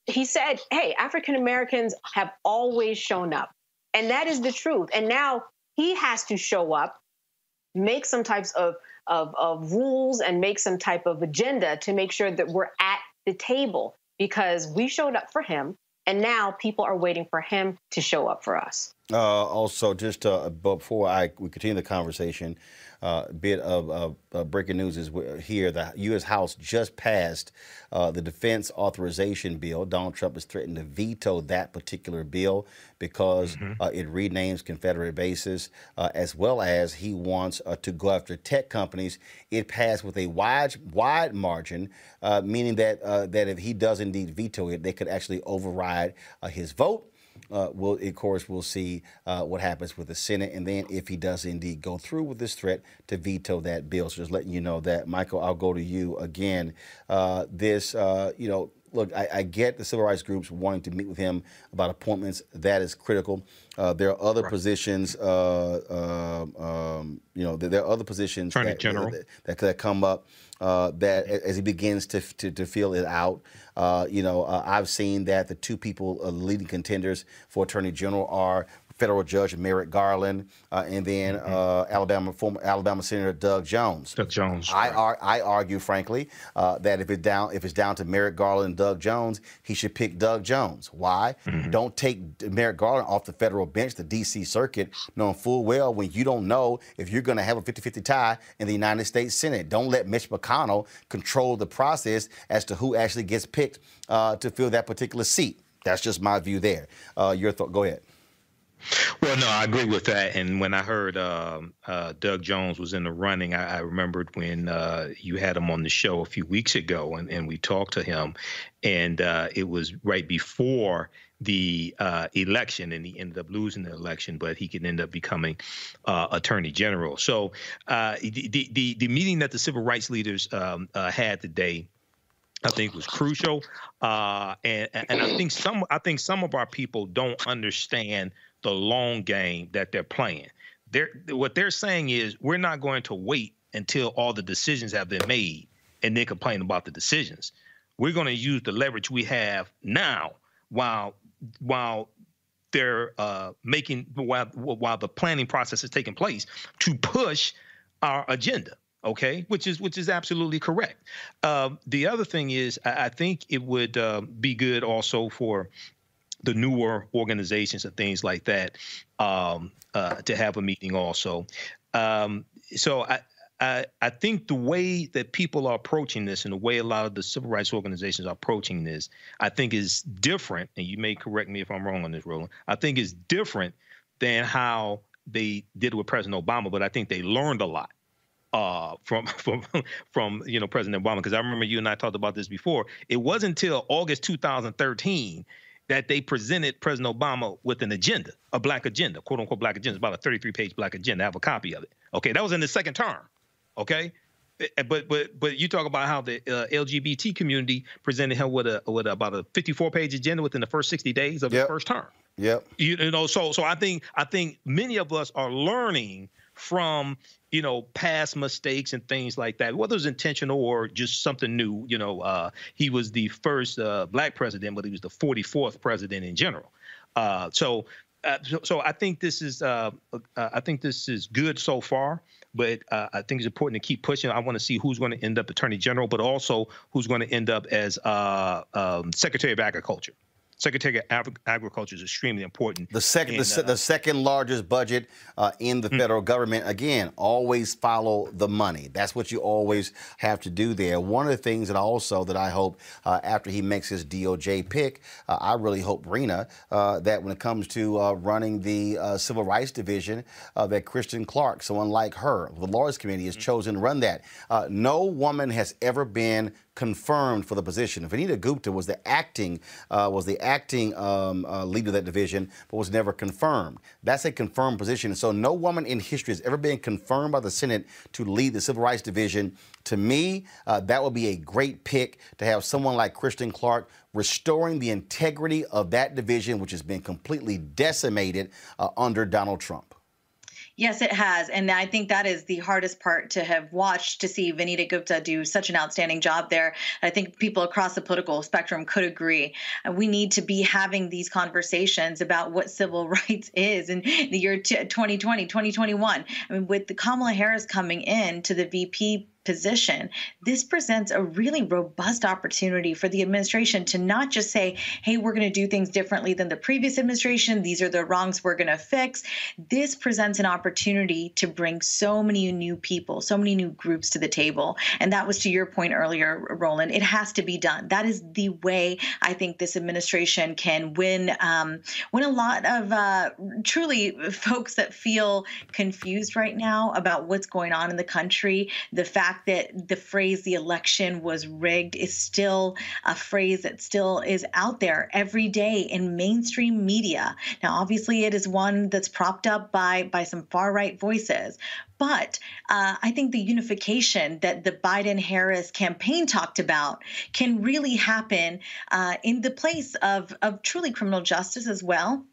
he said, hey, African Americans have always shown up. And that is the truth. And now he has to show up make some types of, of, of rules and make some type of agenda to make sure that we're at the table because we showed up for him and now people are waiting for him to show up for us. Uh, also, just uh, before I we continue the conversation, uh, bit of uh, breaking news is here. The U.S. House just passed uh, the defense authorization bill. Donald Trump has threatened to veto that particular bill because mm-hmm. Uh, it renames Confederate bases, uh, as well as he wants uh, to go after tech companies. It passed with a wide wide margin, meaning that that if he does indeed veto it, they could actually override his vote uh, we'll, of course, we'll see uh, what happens with the Senate, and then if he does indeed go through with this threat to veto that bill. So just letting you know that, Michael. I'll go to you again. Uh, this, uh, you know, look, I, I, get the civil rights groups wanting to meet with him about appointments. That is critical. Uh, there are other right. positions, uh, uh, um, you know, there, there, are other positions that, General. That, that, that, come up uh, that as he begins to, to, to feel it out. Uh, you know, uh, I've seen that the two people leading contenders for Attorney General are federal judge Merrick Garland, uh, and then mm-hmm. uh, Alabama former Alabama Senator Doug Jones. Doug Jones. I, I argue, frankly, uh, that if it's down if it's down to Merrick Garland and Doug Jones, he should pick Doug Jones. Why? Mm-hmm. Don't take Merrick Garland off the federal bench, the D.C. Circuit, knowing full well when you don't know if you're going to have a 50-50 tie in the United States Senate. Don't let Mitch McConnell control the process as to who actually gets picked uh, to fill that particular seat. That's just my view there. Uh, your thought. Go ahead. Well, no, I agree with that. And when I heard um, uh, Doug Jones was in the running, I, I remembered when uh, you had him on the show a few weeks ago, and, and we talked to him, and uh, it was right before the uh, election, and he ended up losing the election, but he could end up becoming uh, attorney general. So the, the the meeting that the civil rights leaders um, had today. I think was crucial, and and I think some I think some of our people don't understand the long game that they're playing. They're what they're saying is we're not going to wait until all the decisions have been made and then complain about the decisions. We're going to use the leverage we have now while while they're uh, making while while the planning process is taking place to push our agenda okay which is which is absolutely correct uh, the other thing is i, I think it would uh, be good also for the newer organizations and things like that um, uh, to have a meeting also. Um, so I, I, I think the way that people are approaching this and the way a lot of the civil rights organizations are approaching this, I think is different. And you may correct me if I'm wrong on this, Roland. I think is different than how they did with President Obama, but I think they learned a lot uh, from from from you know President Obama because I remember you and I talked about this before. It wasn't until August 2013 that they presented President Obama with an agenda, a black agenda, quote unquote black agenda. It's about a 33 page black agenda. I have a copy of it. Okay, that was in the second term. Okay, eh, but but but you talk about how the uh, LGBT community presented him with a with about a 54 page agenda within the first 60 days of yep. his first term. Yep. You, you know, so so I think I think many of us are learning from you know past mistakes and things like that whether it's intentional or just something new you know uh, he was the first uh, black president but he was the 44th president in general uh, so, uh, so, so I think this is uh, uh, I think this is good so far but I think it's important to keep pushing. I want to see who's going to end up Attorney General, but also who's going to end up as um, Secretary of Agriculture. Secretary of Agriculture is extremely important. The second, the, uh, the, second largest budget uh, in the mm-hmm. federal government. Again, always follow the money. That's what you always have to do there. One of the things that also that I hope uh, after he makes his DOJ pick, uh, I really hope Rina uh, that when it comes to uh, running the Civil Rights Division, that Kristen Clarke, someone like her, the Lawyers Committee has mm-hmm. chosen to run that. no woman has ever been confirmed for the position. Vanita Gupta was the acting uh, was the acting um, uh, leader of that division, but was never confirmed. That's a confirmed position. So no woman in history has ever been confirmed by the Senate to lead the Civil Rights Division. To me, uh, that would be a great pick to have someone like Kristen Clarke restoring the integrity of that division, which has been completely decimated uh, under Donald Trump. Yes, it has. And I think that is the hardest part to have watched to see Vanita Gupta do such an outstanding job there. I think people across the political spectrum could agree. We need to be having these conversations about what civil rights is in the year 2020, 2021. I mean, with the Kamala Harris coming in to the VP position, this presents a really robust opportunity for the administration to not just say, hey, we're going to do things differently than the previous administration. These are the wrongs we're going to fix. This presents an opportunity to bring so many new people, so many new groups to the table. And that was to your point earlier, Roland. It has to be done. That is the way I think this administration can win, um, win a lot of uh, truly folks that feel confused right now about what's going on in the country. The fact fact that the phrase the election was rigged is still a phrase that still is out there every day in mainstream media. Now, obviously, it is one that's propped up by, by some far right voices. But uh, I think the unification that the Biden Harris campaign talked about can really happen uh, in the place of, of truly criminal justice as well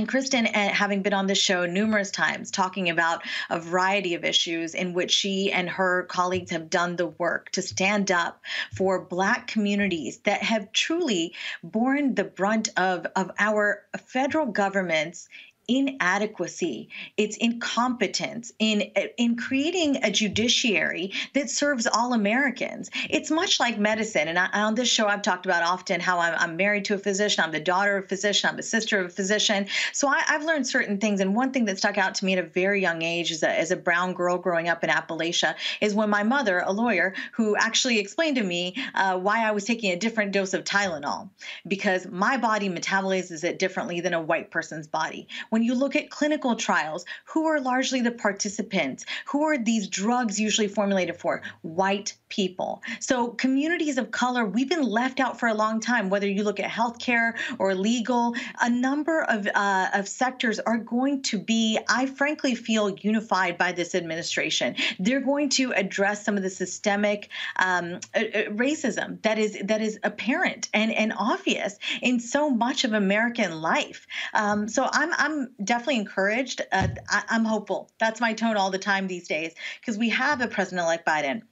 and Kristen, uh, having been on this show numerous times, talking about a variety of issues in which she and her colleagues have done the work to stand up for Black communities that have truly borne the brunt of, of our federal government's inadequacy, its incompetence in in creating a judiciary that serves all Americans. It's much like medicine, and I, on this show I've talked about often how I'm, I'm, married to a physician, I'm the daughter of a physician, I'm the sister of a physician. So I, have learned certain things, and one thing that stuck out to me at a very young age as a, as a brown girl growing up in Appalachia is when my mother, a lawyer, who actually explained to me uh, why I was taking a different dose of Tylenol because my body metabolizes it differently than a white person's body. When When you look at clinical trials, who are largely the participants? Who are these drugs usually formulated for? White people. So communities of color, we've been left out for a long time, whether you look at healthcare or legal, a number of, uh, of sectors are going to be, I frankly feel, unified by this administration. They're going to address some of the systemic um, uh, uh, racism that is that is apparent and, and obvious in so much of American life. Um, so I'm I'm definitely encouraged. Uh, I, I'm hopeful. That's my tone all the time these days because we have a president-elect Biden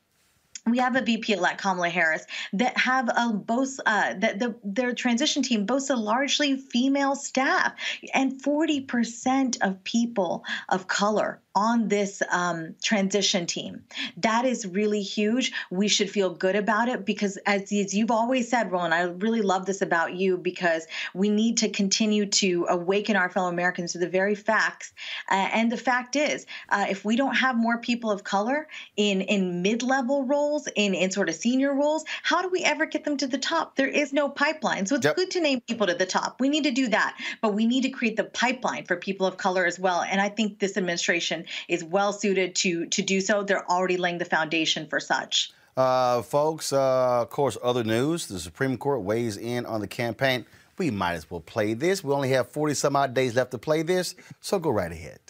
we have a VP elect Kamala Harris that have a both uh, that the, their transition team boasts a largely female staff, and 40% of people of color on this um, transition team. That is really huge. We should feel good about it because, as, as you've always said, Roland, I really love this about you because we need to continue to awaken our fellow Americans to the very facts. Uh, and the fact is, uh, if we don't have more people of color in in mid level roles, in in sort of senior roles, how do we ever get them to the top? There is no pipeline. So it's yep. good to name people to the top. We need to do that, but we need to create the pipeline for people of color as well. And I think this administration is well suited to to do so. They're already laying the foundation for such. Uh, folks, uh, of course, other news. The Supreme Court weighs in on the campaign. We might as well play this. We only have 40 some odd days left to play this, so go right ahead.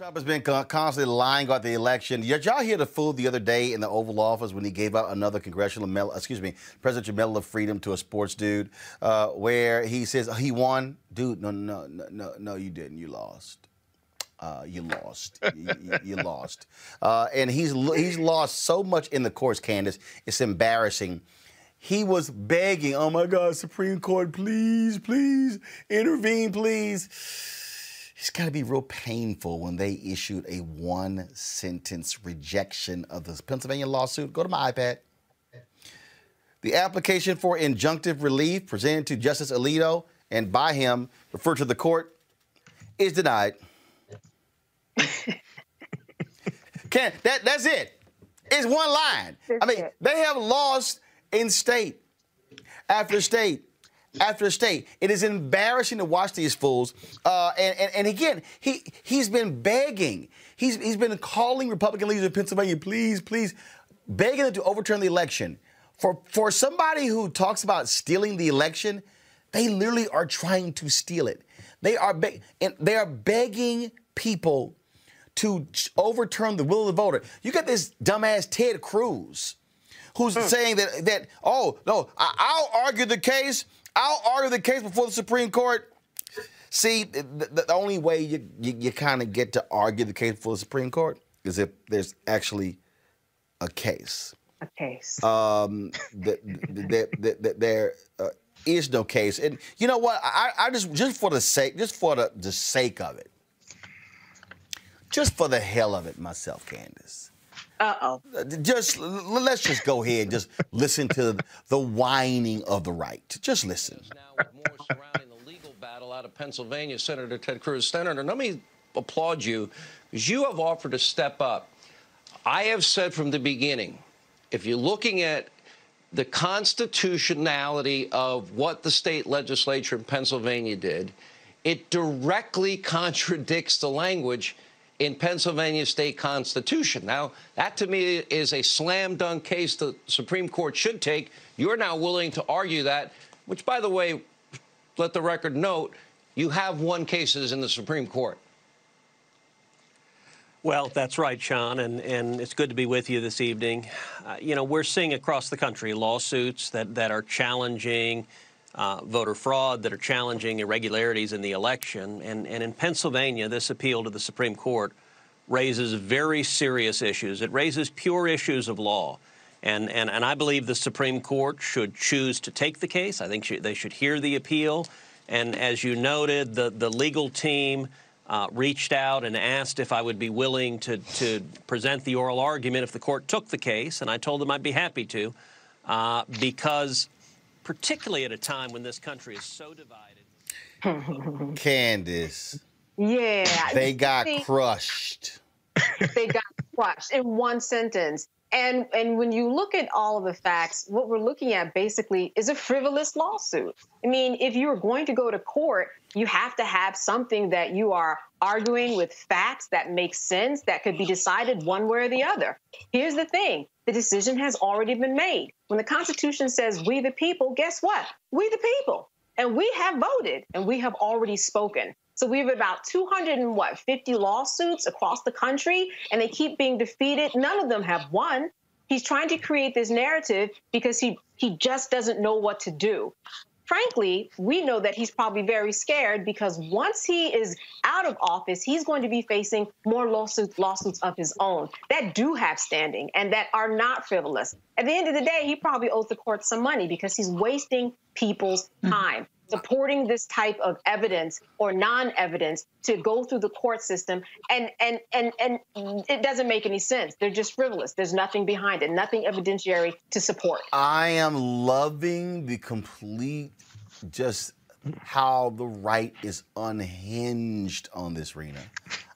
Trump has been constantly lying about the election. Did y'all hear the fool the other day in the Oval Office when he gave out another congressional medal, excuse me, Presidential Medal of Freedom to a sports dude, uh, where he says oh, he won? Dude, no, no, no, no, no, you didn't. You lost. Uh, you lost. you, you, lost. Uh, and he's he's lost so much in the course, Candace. It's embarrassing. He was begging, "Oh my God, Supreme Court, please, please intervene, please." It's got to be real painful when they issued a one sentence rejection of the Pennsylvania lawsuit. Go to my iPad. The application for injunctive relief presented to Justice Alito and by him referred to the court is denied. Can that that's it. It's one line. I mean, they have lost in state after state after the state. It is embarrassing to watch these fools. Uh, and, and, and again, he he's been begging. He's he's been calling Republican leaders in Pennsylvania, please, please, begging them to overturn the election. For for somebody who talks about stealing the election, they literally are trying to steal it. They are be- and they are begging people to overturn the will of the voter. You got this dumbass Ted Cruz who's mm. saying that that oh no, I, will argue the case I'll argue the case before the Supreme Court. See, the, the only way you, you, you kind of get to argue the case before the Supreme Court is if there's actually a case. A case. Um, that, that, that, there uh, is no case, and you know what? I, I just just for the sake, just for the, the sake of it, just for the hell of it, myself, Candace. Uh-oh. Just let's just go ahead and just listen to the whining of the right. Just listen. Now, with more surrounding the legal battle out of Pennsylvania, Senator Ted Cruz. Senator, let me applaud you because you have offered to step up. I have said from the beginning, if you're looking at the constitutionality of what the state legislature in Pennsylvania did, it directly contradicts the language in Pennsylvania state constitution. Now, that to me is a slam dunk case the Supreme Court should take. You're now willing to argue that, which, by the way, let the record note, you have won cases in the Supreme Court. Well, that's right, Sean, and, and it's good to be with you this evening. Uh, you know, we're seeing across the country lawsuits that, that are challenging uh, voter fraud, that are challenging irregularities in the election. And, and in Pennsylvania, this appeal to the Supreme Court raises very serious issues. It raises pure issues of law. And, and, and I believe the Supreme Court should choose to take the case. I think sh they should hear the appeal. And as you noted, the, the legal team uh, reached out and asked if I would be willing to, to present the oral argument if the court took the case. And I told them I'd be happy to uh, because particularly at a time when this country is so divided. Candace. Yeah. They got crushed. they got crushed in one sentence. And and when you look at all of the facts, what we're looking at basically is a frivolous lawsuit. I mean, if you're going to go to court, you have to have something that you are arguing with facts that make sense that could be decided one way or the other. Here's the thing the decision has already been made. When the Constitution says we the people, guess what? We the people. And we have voted and we have already spoken. So we have about 200 and what 50 lawsuits across the country, and they keep being defeated. None of them have won. He's trying to create this narrative because he he just doesn't know what to do frankly, we know that he's probably very scared because once he is out of office, he's going to be facing more lawsuits, lawsuits of his own that do have standing and that are not frivolous. At the end of the day, he probably owes the court some money because he's wasting people's hmm. time. Supporting this type of evidence or non-evidence to go through the court system and and and and it doesn't make any sense they're just frivolous there's nothing behind it nothing evidentiary to support i am loving the complete just how the right is unhinged on this Rina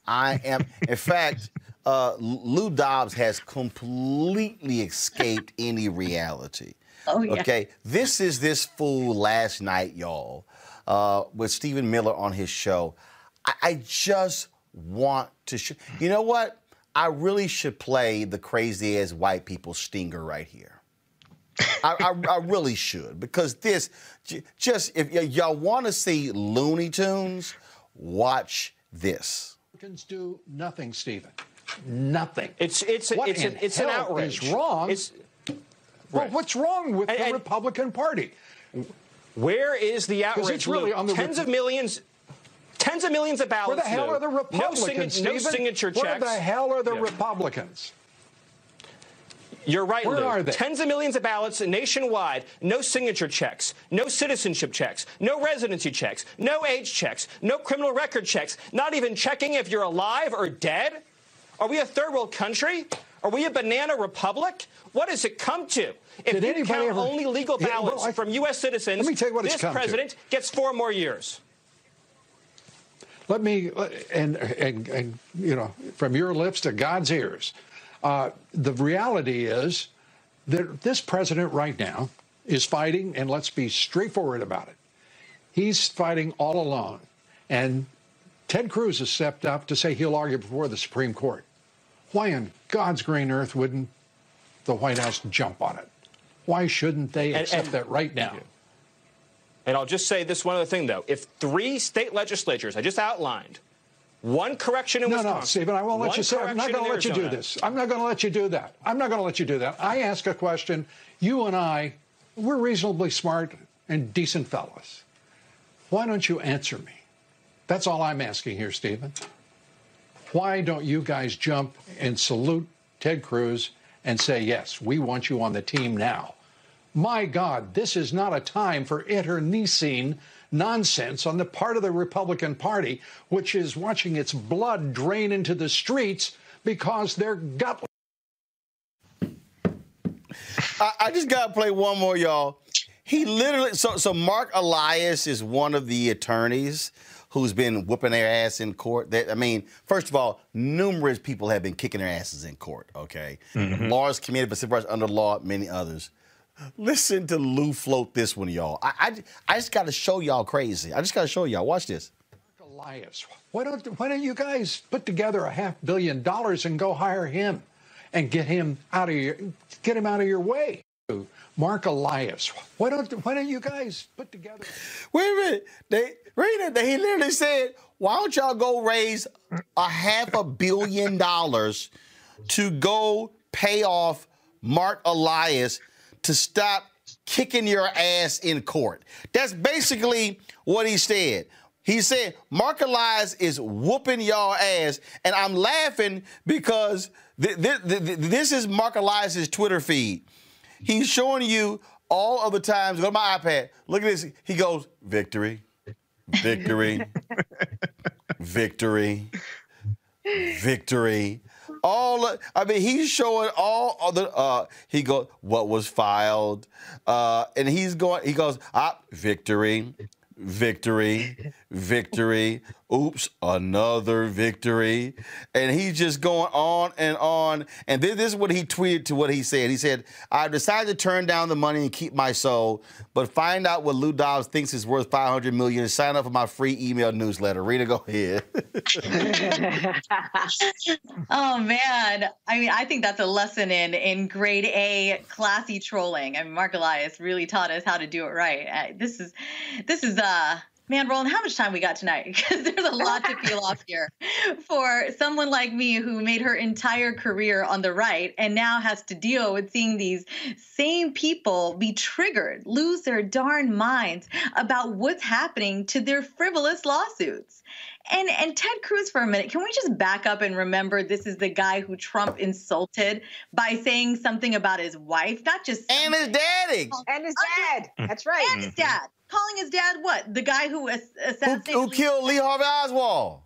i am in fact uh, Lou Dobbs has completely escaped any reality. Oh, yeah. Okay, this is this fool last night, y'all, uh, with Stephen Miller on his show. I, I just want to. Sh- you know what? I really should play the crazy ass white people stinger right here. I, I, I, really should because this just if y- y'all want to see Looney Tunes, watch this. Americans do nothing, Stephen. Nothing. It's it's what it's an, it's an outrage. Is wrong. It's, well, what's wrong with and, the and Republican Party? Where is the outrage? It's really on the tens of millions. Tens of millions of ballots. Where the hell are the Republicans? No, no signature checks. Where the hell are the yeah. Republicans? You're right, Where Lou. are they? Tens of millions of ballots nationwide, no signature checks, no citizenship checks, no residency checks, no age checks, no criminal record checks, not even checking if you're alive or dead. Are we a third world country? Are we a banana republic? What does it come to? If Did you count ever... only legal ballots yeah, well, from U.S. citizens, Let me tell you what this president to. gets four more years. Let me, and, and, and, you know, from your lips to God's ears, uh, the reality is that this president right now is fighting, and let's be straightforward about it. He's fighting all alone. And Ted Cruz has stepped up to say he'll argue before the Supreme Court. Why in God's green earth wouldn't the White House jump on it? Why shouldn't they and, accept and, that right now? And I'll just say this one other thing, though. If three state legislatures I just outlined, one correction in no, Wisconsin. No, Stephen, I won't let you say. I'm not going to let you do this. I'm not going to let you do that. I'm not going to let you do that. I ask a question. You and I, we're reasonably smart and decent fellows. Why don't you answer me? That's all I'm asking here, Stephen. Why don't you guys jump and salute Ted Cruz and say, yes, we want you on the team now? My God, this is not a time for internecine nonsense on the part of the Republican Party, which is watching its blood drain into the streets because they're gut. I, I just got to play one more, y'all. He literally, so, so Mark Elias is one of the attorneys who's been whooping their ass in court. That, I mean, first of all, numerous people have been kicking their asses in court, okay? Mm-hmm. Lawyers committed for civil rights under law, many others. Listen to Lou float this one, y'all. I, I, I just got to show y'all crazy. I just got to show y'all. Watch this. Elias, why don't why don't you guys put together a half billion dollars and go hire him, and get him out of your get him out of your way? Mark Elias, why don't why don't you guys put together? Wait a minute, they Read it. He literally said, why don't y'all go raise a half a billion dollars to go pay off Mark Elias to stop kicking your ass in court? That's basically what he said. He said, Mark Elias is whooping y'all ass. And I'm laughing because th- th- th- this is Mark Elias's Twitter feed. He's showing you all of the times. Go to my iPad. Look at this. He goes, victory, victory, victory, victory. All I mean, he's showing all of the. Uh, he goes, what was filed, uh, and he's going. He goes, ah, victory, victory, victory. Oops, another victory. And he's just going on and on. And this, this, is what he tweeted to what he said. He said, I've decided to turn down the money and keep my soul, but find out what Lou Dobbs thinks is worth 500 million and sign up for my free email newsletter. Rina, go ahead. oh man. I mean, I think that's a lesson in in grade A classy trolling. I mean, Mark Elias really taught us how to do it right. This is this is uh Man, Roland, how much time we got tonight? Because there's a lot to peel off here for someone like me who made her entire career on the right and now has to deal with seeing these same people be triggered, lose their darn minds about what's happening to their frivolous lawsuits. And and Ted Cruz for a minute, can we just back up and remember this is the guy who Trump insulted by saying something about his wife, not just and his daddy and his oh, dad. That's right, and his mm-hmm. dad calling his dad what? The guy who assassinated who, who killed Lee Harvey Oswald.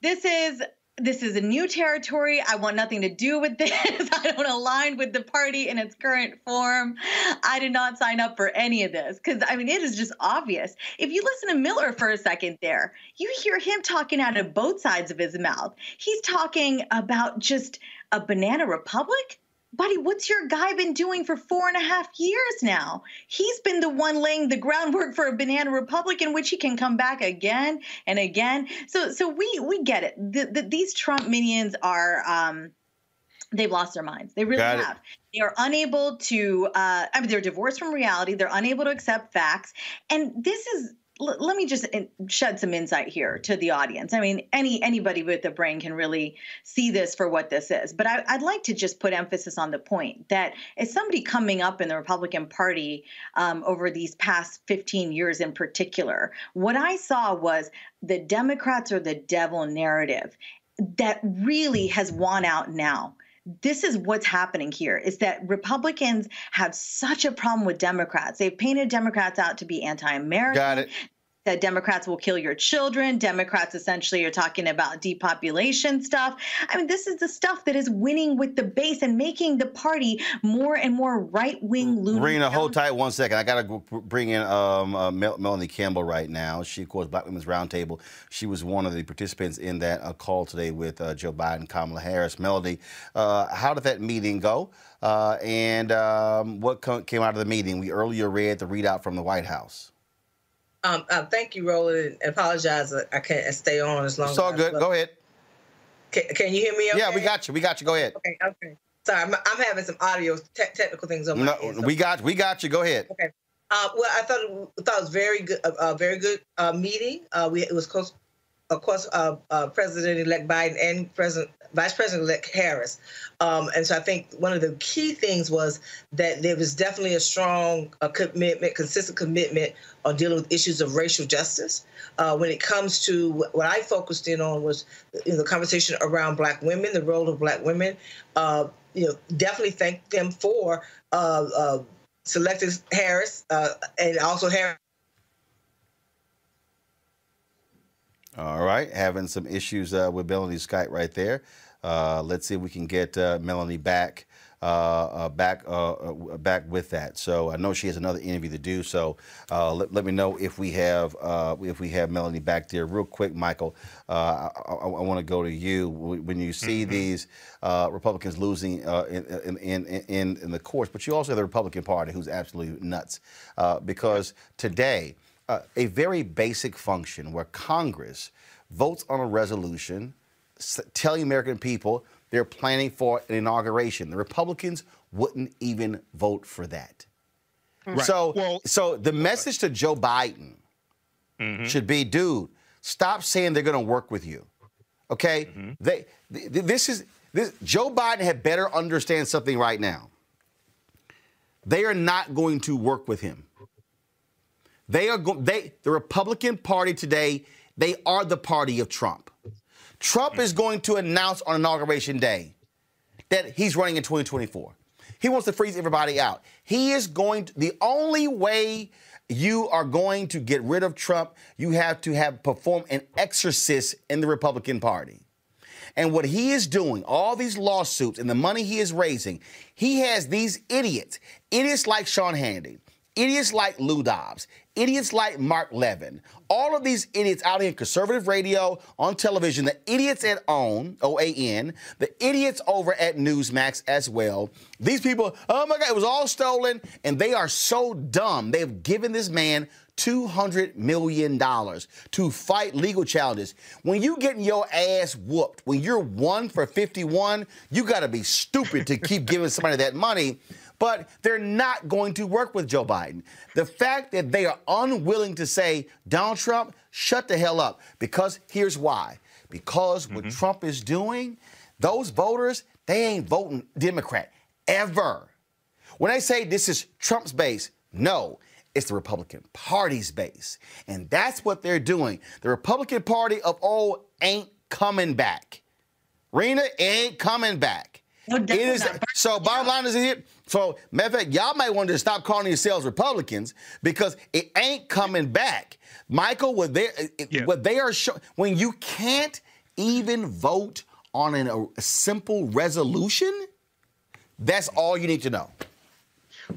This is this is a new territory. I want nothing to do with this. I don't align with the party in its current form. I did not sign up for any of this because, I mean, it is just obvious. If you listen to Miller for a second there, you hear him talking out of both sides of his mouth. He's talking about just a banana republic buddy, what's your guy been doing for four and a half years now? He's been the one laying the groundwork for a banana republic in which he can come back again and again. So, so we we get it. The, the, these Trump minions are. Um, they've lost their minds. They really have. They are unable to. Uh, I mean, they're divorced from reality. They're unable to accept facts, and this is let me just shed some insight here to the audience. I mean, any anybody with a brain can really see this for what this is. But I, would like to just put emphasis on the point that as somebody coming up in the Republican Party um, over these past 15 years in particular, what I saw was the Democrats are the devil narrative that really has won out now this is what's happening here is that Republicans have such a problem with Democrats. They've painted Democrats out to be anti-American. Got it that Democrats will kill your children. Democrats essentially are talking about depopulation stuff. I mean, this is the stuff that is winning with the base and making the party more and more right wing loony. Rina, hold tight one second. I got to bring in um, uh, Mel- Melanie Campbell right now. She, of course, Black Women's Roundtable. She was one of the participants in that uh, call today with uh, Joe Biden, Kamala Harris. Melanie, uh, how did that meeting go? Uh, and um, what came out of the meeting? We earlier read the readout from the White House. Um, uh, thank you, Roland. I apologize. I can't stay on as long. It's all good. Go ahead. Can, can, you hear me? Okay? Yeah, we got you. We got you. Go ahead. Okay. Okay. Sorry, I'm, I'm having some audio te- technical things on my no, end. So. We got we got you. Go ahead. Okay. Uh, well, I thought it, thought it was very good. A uh, very good uh, meeting. Uh, we it was close of course, uh, uh, President-elect Biden and President Vice President-elect Harris. Um, and so I think one of the key things was that there was definitely a strong uh, commitment, consistent commitment on dealing with issues of racial justice. Uh, when it comes to what I focused in on was you know, the conversation around Black women, the role of Black women. Uh, you know, definitely thank them for uh, selecting Harris and also Harris All right, having some issues uh, with Melanie's Skype right there. Uh, let's see if we can get uh, Melanie back. Uh, uh, back uh, back with that. So I know she has another interview to do. So let, let, me know if we have if we have Melanie back there real quick, Michael. I, I, I want to go to you when you see mm-hmm. these Republicans losing in, in, in, in the courts, but you also have the Republican Party who's absolutely nuts because today uh, a very basic function where Congress votes on a resolution telling American people they're planning for an inauguration. The Republicans wouldn't even vote for that. Right. So, well, so the message to Joe Biden mm-hmm. should be, dude, stop saying they're going to work with you. Okay, mm-hmm. they th- this is this. Joe Biden had better understand something right now. They are not going to work with him. They are go- they the Republican Party today. They are the party of Trump. Trump is going to announce on inauguration day that he's running in 2024. He wants to freeze everybody out. He is going to, the only way you are going to get rid of Trump, you have to have perform an exorcist in the Republican Party. And what he is doing, all these lawsuits and the money he is raising, he has these idiots, idiots like Sean Hannity, idiots like Lou Dobbs, idiots like Mark Levin, all of these idiots out here in conservative radio, on television, the idiots at OWN, O-A-N, the idiots over at Newsmax as well. These people, oh my God, it was all stolen, and they are so dumb. They've given this man $200 million to fight legal challenges. When you getting your ass whooped, when you're one for 51, you got to be stupid to keep giving somebody that money. But they're not going to work with Joe Biden. The fact that they are unwilling to say, Donald Trump, shut the hell up. Because here's why. Because mm-hmm. what Trump is doing, those voters, they ain't voting Democrat ever. When they say this is Trump's base, no, it's the Republican Party's base. And that's what they're doing. The Republican Party of old ain't coming back. Rina ain't coming back. No, it is, so bottom line is here. So matter of fact, y'all might want to stop calling yourselves Republicans because it ain't coming back. Michael, what they yeah. what they are showing when you can't even vote on an, a simple resolution, that's all you need to know.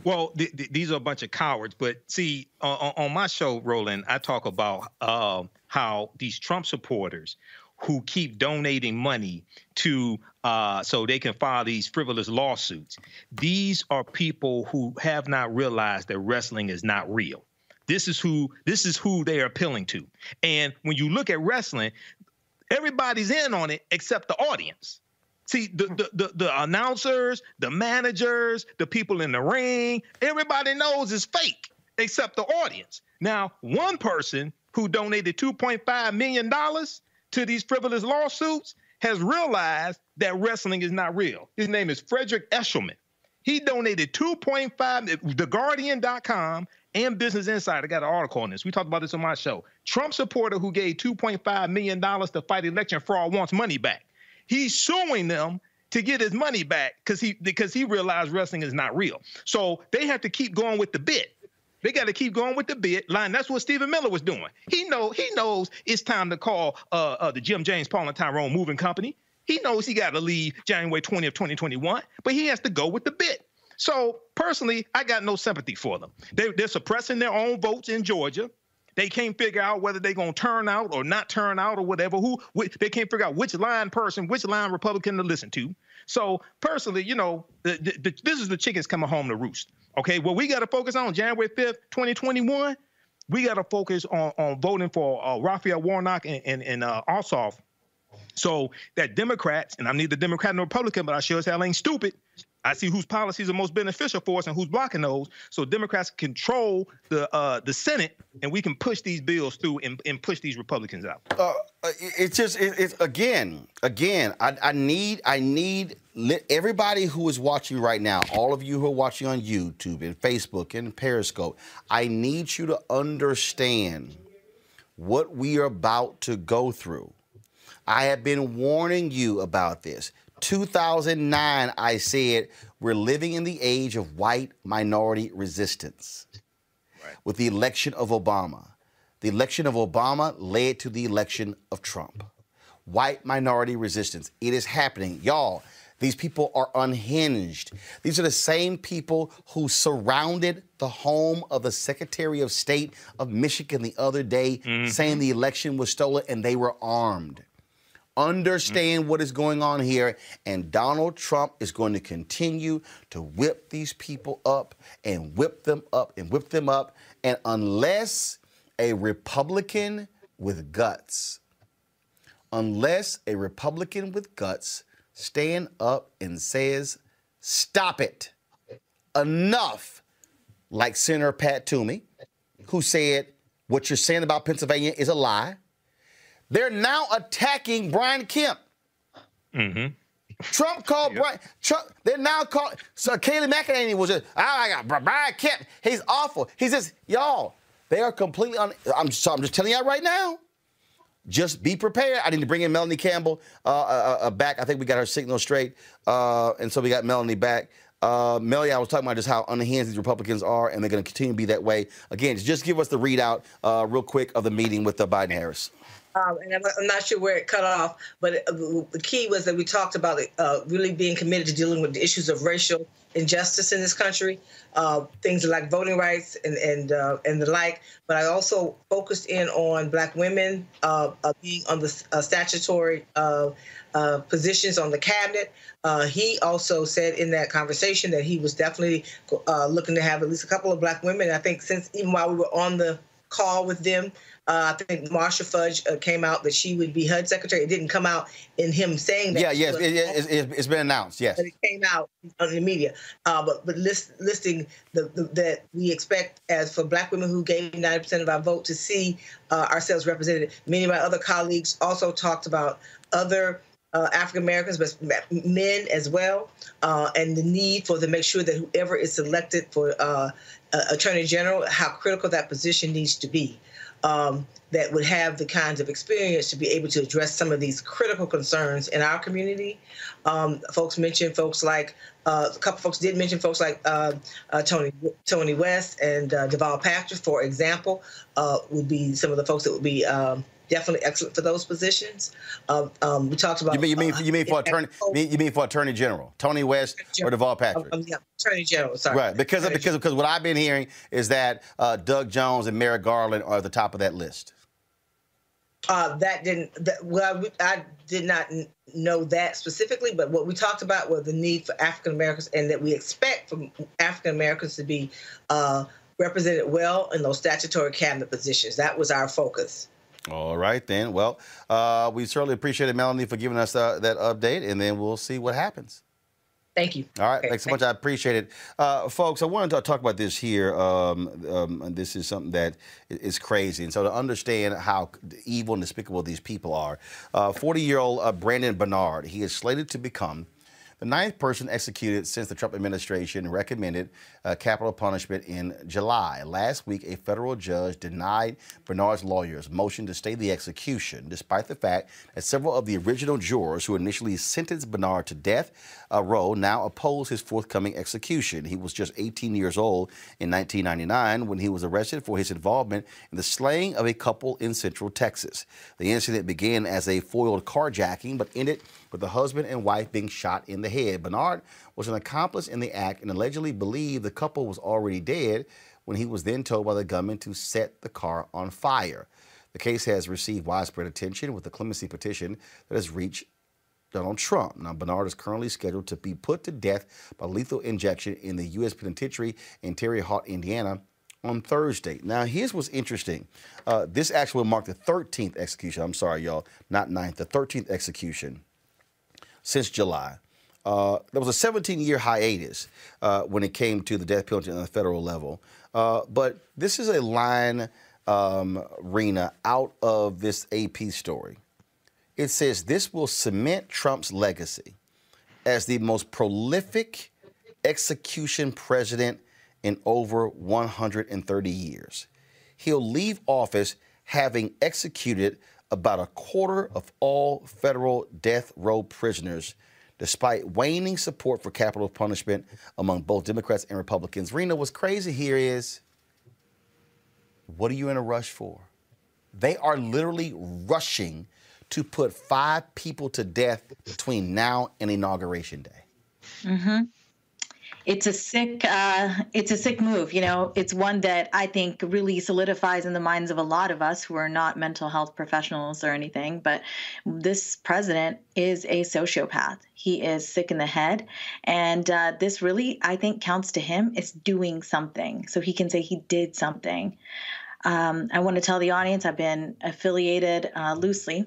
Well, th- th- these are a bunch of cowards. But see, on, on my show, Roland, I talk about uh, how these Trump supporters who keep donating money to uh, so they can file these frivolous lawsuits. These are people who have not realized that wrestling is not real. This is who this is who they are appealing to. And when you look at wrestling, everybody's in on it except the audience. See, the, the, the, the, announcers, the managers, the people in the ring, everybody knows it's fake except the audience. Now, one person who donated $2.5 million to these frivolous lawsuits has realized that wrestling is not real. His name is Frederick Eshelman. He donated 2.5, TheGuardian.com and Business Insider I got an article on this. We talked about this on my show. Trump supporter who gave $2.5 million to fight election fraud wants money back. He's suing them to get his money back because he because he realized wrestling is not real. So they have to keep going with the bit. They got to keep going with the bit line. That's what Stephen Miller was doing. He know he knows it's time to call uh, uh, the Jim James Paul and Tyrone Moving Company. He knows he got to leave January 20th, 2021, but he has to go with the bit. So personally, I got no sympathy for them. They, they're suppressing their own votes in Georgia. They can't figure out whether they're to turn out or not turn out or whatever. Who they can't figure out which line person, which line Republican to listen to. So personally, you know, the, the, this is the chickens coming home to roost. Okay, what we got to focus on January 5th, 2021, we got to focus on, on voting for uh, Raphael Warnock and, and, and uh, Ossoff so that Democrats, and I'm neither Democrat nor Republican, but I sure as hell ain't stupid, I see whose policies are most beneficial for us and who's blocking those. So Democrats control the uh, the Senate, and we can push these bills through and, and push these Republicans out. Uh, it's just it, it's again, again. I, I need I need everybody who is watching right now, all of you who are watching on YouTube and Facebook and Periscope. I need you to understand what we are about to go through. I have been warning you about this. 2009, I said, we're living in the age of white minority resistance. Right. With the election of Obama. The election of Obama led to the election of Trump. White minority resistance. It is happening. Y'all, these people are unhinged. These are the same people who surrounded the home of the Secretary of State of Michigan the other day, mm-hmm. saying the election was stolen and they were armed understand mm-hmm. what is going on here, and Donald Trump is going to continue to whip these people up and whip them up and whip them up. And unless a Republican with guts, unless a Republican with guts stand up and says, stop it, enough, like Senator Pat Toomey, who said, what you're saying about Pennsylvania is a lie. They're now attacking Brian Kemp. Mm-hmm. Trump called yep. Brian. Trump. They're now called. So Kayleigh McEnany was just. Oh my God, Brian Kemp. He's awful. He's just y'all. They are completely on. I'm so I'm just telling you right now. Just be prepared. I need to bring in Melanie Campbell uh, uh, uh, back. I think we got her signal straight, uh, and so we got Melanie back. Uh, Melanie, I was talking about just how unhinged these Republicans are, and they're going to continue to be that way. Again, just give us the readout uh, real quick of the meeting with the Biden Harris. Um, and I'm, I'm, not sure where it cut off, but the key was that we talked about uh, really being committed to dealing with the issues of racial injustice in this country, uh, things like voting rights and and uh, and the like. But I also focused in on Black women uh, uh, being on the statutory positions on the cabinet. he also said in that conversation that he was definitely looking to have at least a couple of Black women. I think since even while we were on the call with them, uh, I think Marcia Fudge uh, came out that she would be HUD secretary. It didn't come out in him saying that. Yeah, yes, it, it, has been announced. Yes, but it came out in the media. Uh, but but list, listing the, the, that we expect as for Black women who gave 90% of our vote to see uh, ourselves represented. Many of my other colleagues also talked about other. Uh, African Americans, but men as well, uh, and the need for to make sure that whoever is selected for uh, Attorney General, how critical that position needs to be um, that would have the kinds of experience to be able to address some of these critical concerns in our community. Um, folks mentioned folks like uh, a couple folks did mention folks like uh, uh, Tony Tony West and uh, Deval Patrick, for example, uh, would be some of the folks that would be um, definitely excellent for those positions. Um, um, we talked about. You mean you mean, uh, you mean for attorney? You mean for attorney general, Tony West General. or Deval Patrick? Um, yeah, attorney general. Sorry. Right, because attorney because because what I've been hearing is that uh, Doug Jones and Merrick Garland are at the top of that list. Uh, that didn't. That, well, I did not know that specifically, but what we talked about was the need for African Americans, and that we expect from African Americans to be uh, represented well in those statutory cabinet positions. That was our focus. All right, then. Well, uh, we certainly appreciate it, Melanie, for giving us uh, that update, and then we'll see what happens. Thank you. All right, okay, thanks so much. I appreciate it. Uh, folks, I wanted to talk about this here. Um, um, this is something that is crazy. And so to understand how evil and despicable these people are, 40-year-old uh, uh, Brandon Bernard, he is slated to become the ninth person executed since the Trump administration recommended uh, capital punishment in July. Last week, a federal judge denied Bernard's lawyers' motion to stay the execution, despite the fact that several of the original jurors who initially sentenced Bernard to death uh, row now oppose his forthcoming execution. He was just 18 years old in 1999 when he was arrested for his involvement in the slaying of a couple in Central Texas. The incident began as a foiled carjacking, but ended with the husband and wife being shot in the head. Bernard was an accomplice in the act and allegedly believed the couple was already dead when he was then told by the gunman to set the car on fire. The case has received widespread attention with the clemency petition that has reached Donald Trump. Now, Bernard is currently scheduled to be put to death by lethal injection in the U.S. penitentiary in Terre Haute, Indiana, on Thursday. Now, here's what's interesting. Uh, this actually marked the 13th execution. I'm sorry, y'all, not 9th, the 13th execution since July. Uh, there was a 17 year hiatus uh, when it came to the death penalty on the federal level. Uh, but this is a line, um, Rina, out of this AP story. It says this will cement Trump's legacy as the most prolific execution president in over 130 years. He'll leave office having executed about a quarter of all federal death row prisoners, despite waning support for capital punishment among both Democrats and Republicans. Rina, what's crazy here is what are you in a rush for? They are literally rushing to put five people to death between now and inauguration day. Mm-hmm. It's a sick uh, it's a sick move you know? It's one that i think really solidifies in the minds of a lot of us who are not mental health professionals or anything but this president is a sociopath. He is sick in the head and uh, this really i think counts to him It's doing something. So he can say he did something. Um, i want to tell the audience i've been affiliated uh, loosely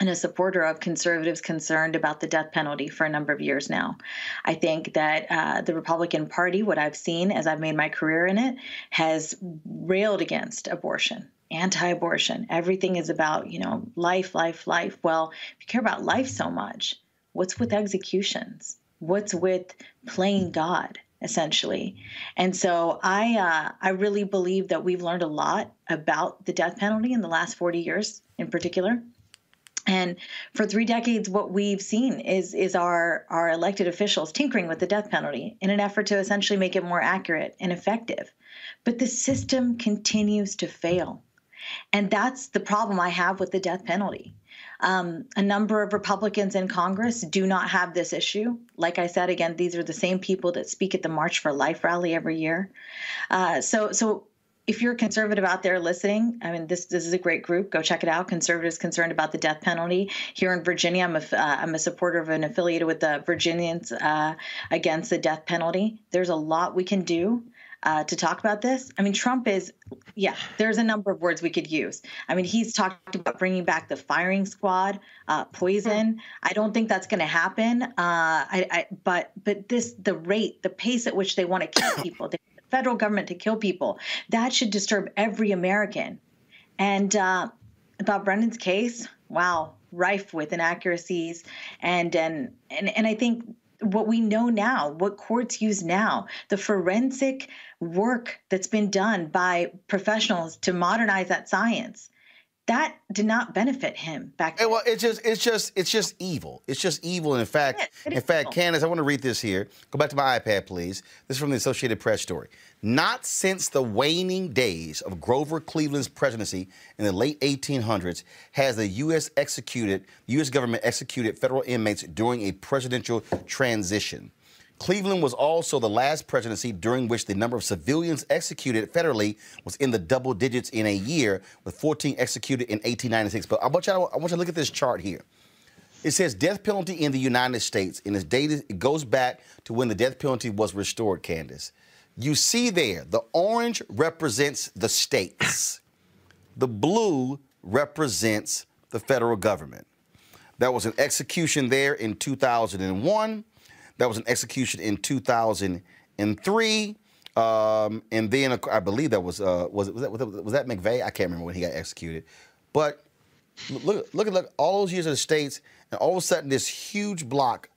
and a supporter of conservatives concerned about the death penalty for a number of years now. I think that uh, the Republican Party, what I've seen as I've made my career in it, has railed against abortion, anti abortion. Everything is about, you know, life, life, life. Well, if you care about life so much, what's with executions? What's with playing God? essentially. And so I uh, I really believe that we've learned a lot about the death penalty in the last 40 years in particular. And for three decades, what we've seen is is our our elected officials tinkering with the death penalty in an effort to essentially make it more accurate and effective. But the system continues to fail. And that's the problem I have with the death penalty. Um, a number of Republicans in Congress do not have this issue. Like I said, again, these are the same people that speak at the March for Life rally every year. Uh, so, so if you're a conservative out there listening, I mean, this this is a great group. Go check it out. Conservatives concerned about the death penalty here in Virginia. I'm a uh, I'm a supporter of and affiliated with the Virginians uh, against the death penalty. There's a lot we can do uh, to talk about this. I mean, Trump is, yeah, there's a number of words we could use. I mean, he's talked about bringing back the firing squad, uh, poison. I don't think that's going to happen. Uh, I, I, but but this, the rate, the pace at which they want to kill people, the federal government to kill people, that should disturb every American. And uh, about Brandon's case, wow, rife with inaccuracies, and and and and I think what we know now, what courts use now, the forensic work that's been done by professionals to modernize that science that did not benefit him back then. Well, it's just it's just it's just evil. It's just evil. And in fact, yeah, in fact, evil. Candace, I want to read this here. Go back to my iPad, please. This is from the Associated Press story. Not since the waning days of Grover Cleveland's presidency in the late 1800s has the U.S. executed U.S. government executed federal inmates during a presidential transition. Cleveland was also the last presidency during which the number of civilians executed federally was in the double digits in a year, with 14 executed in 1896. But I want you to, I want you to look at this chart here. It says death penalty in the United States, and dated, it goes back to when the death penalty was restored, Candace. You see there, the orange represents the states. The blue represents the federal government. There was an execution there in 2001. That was an execution in 2003. Um, and then I believe that was uh, was, was that was that McVeigh? I can't remember when he got executed. But look look at look all those years of the states, and all of a sudden this huge block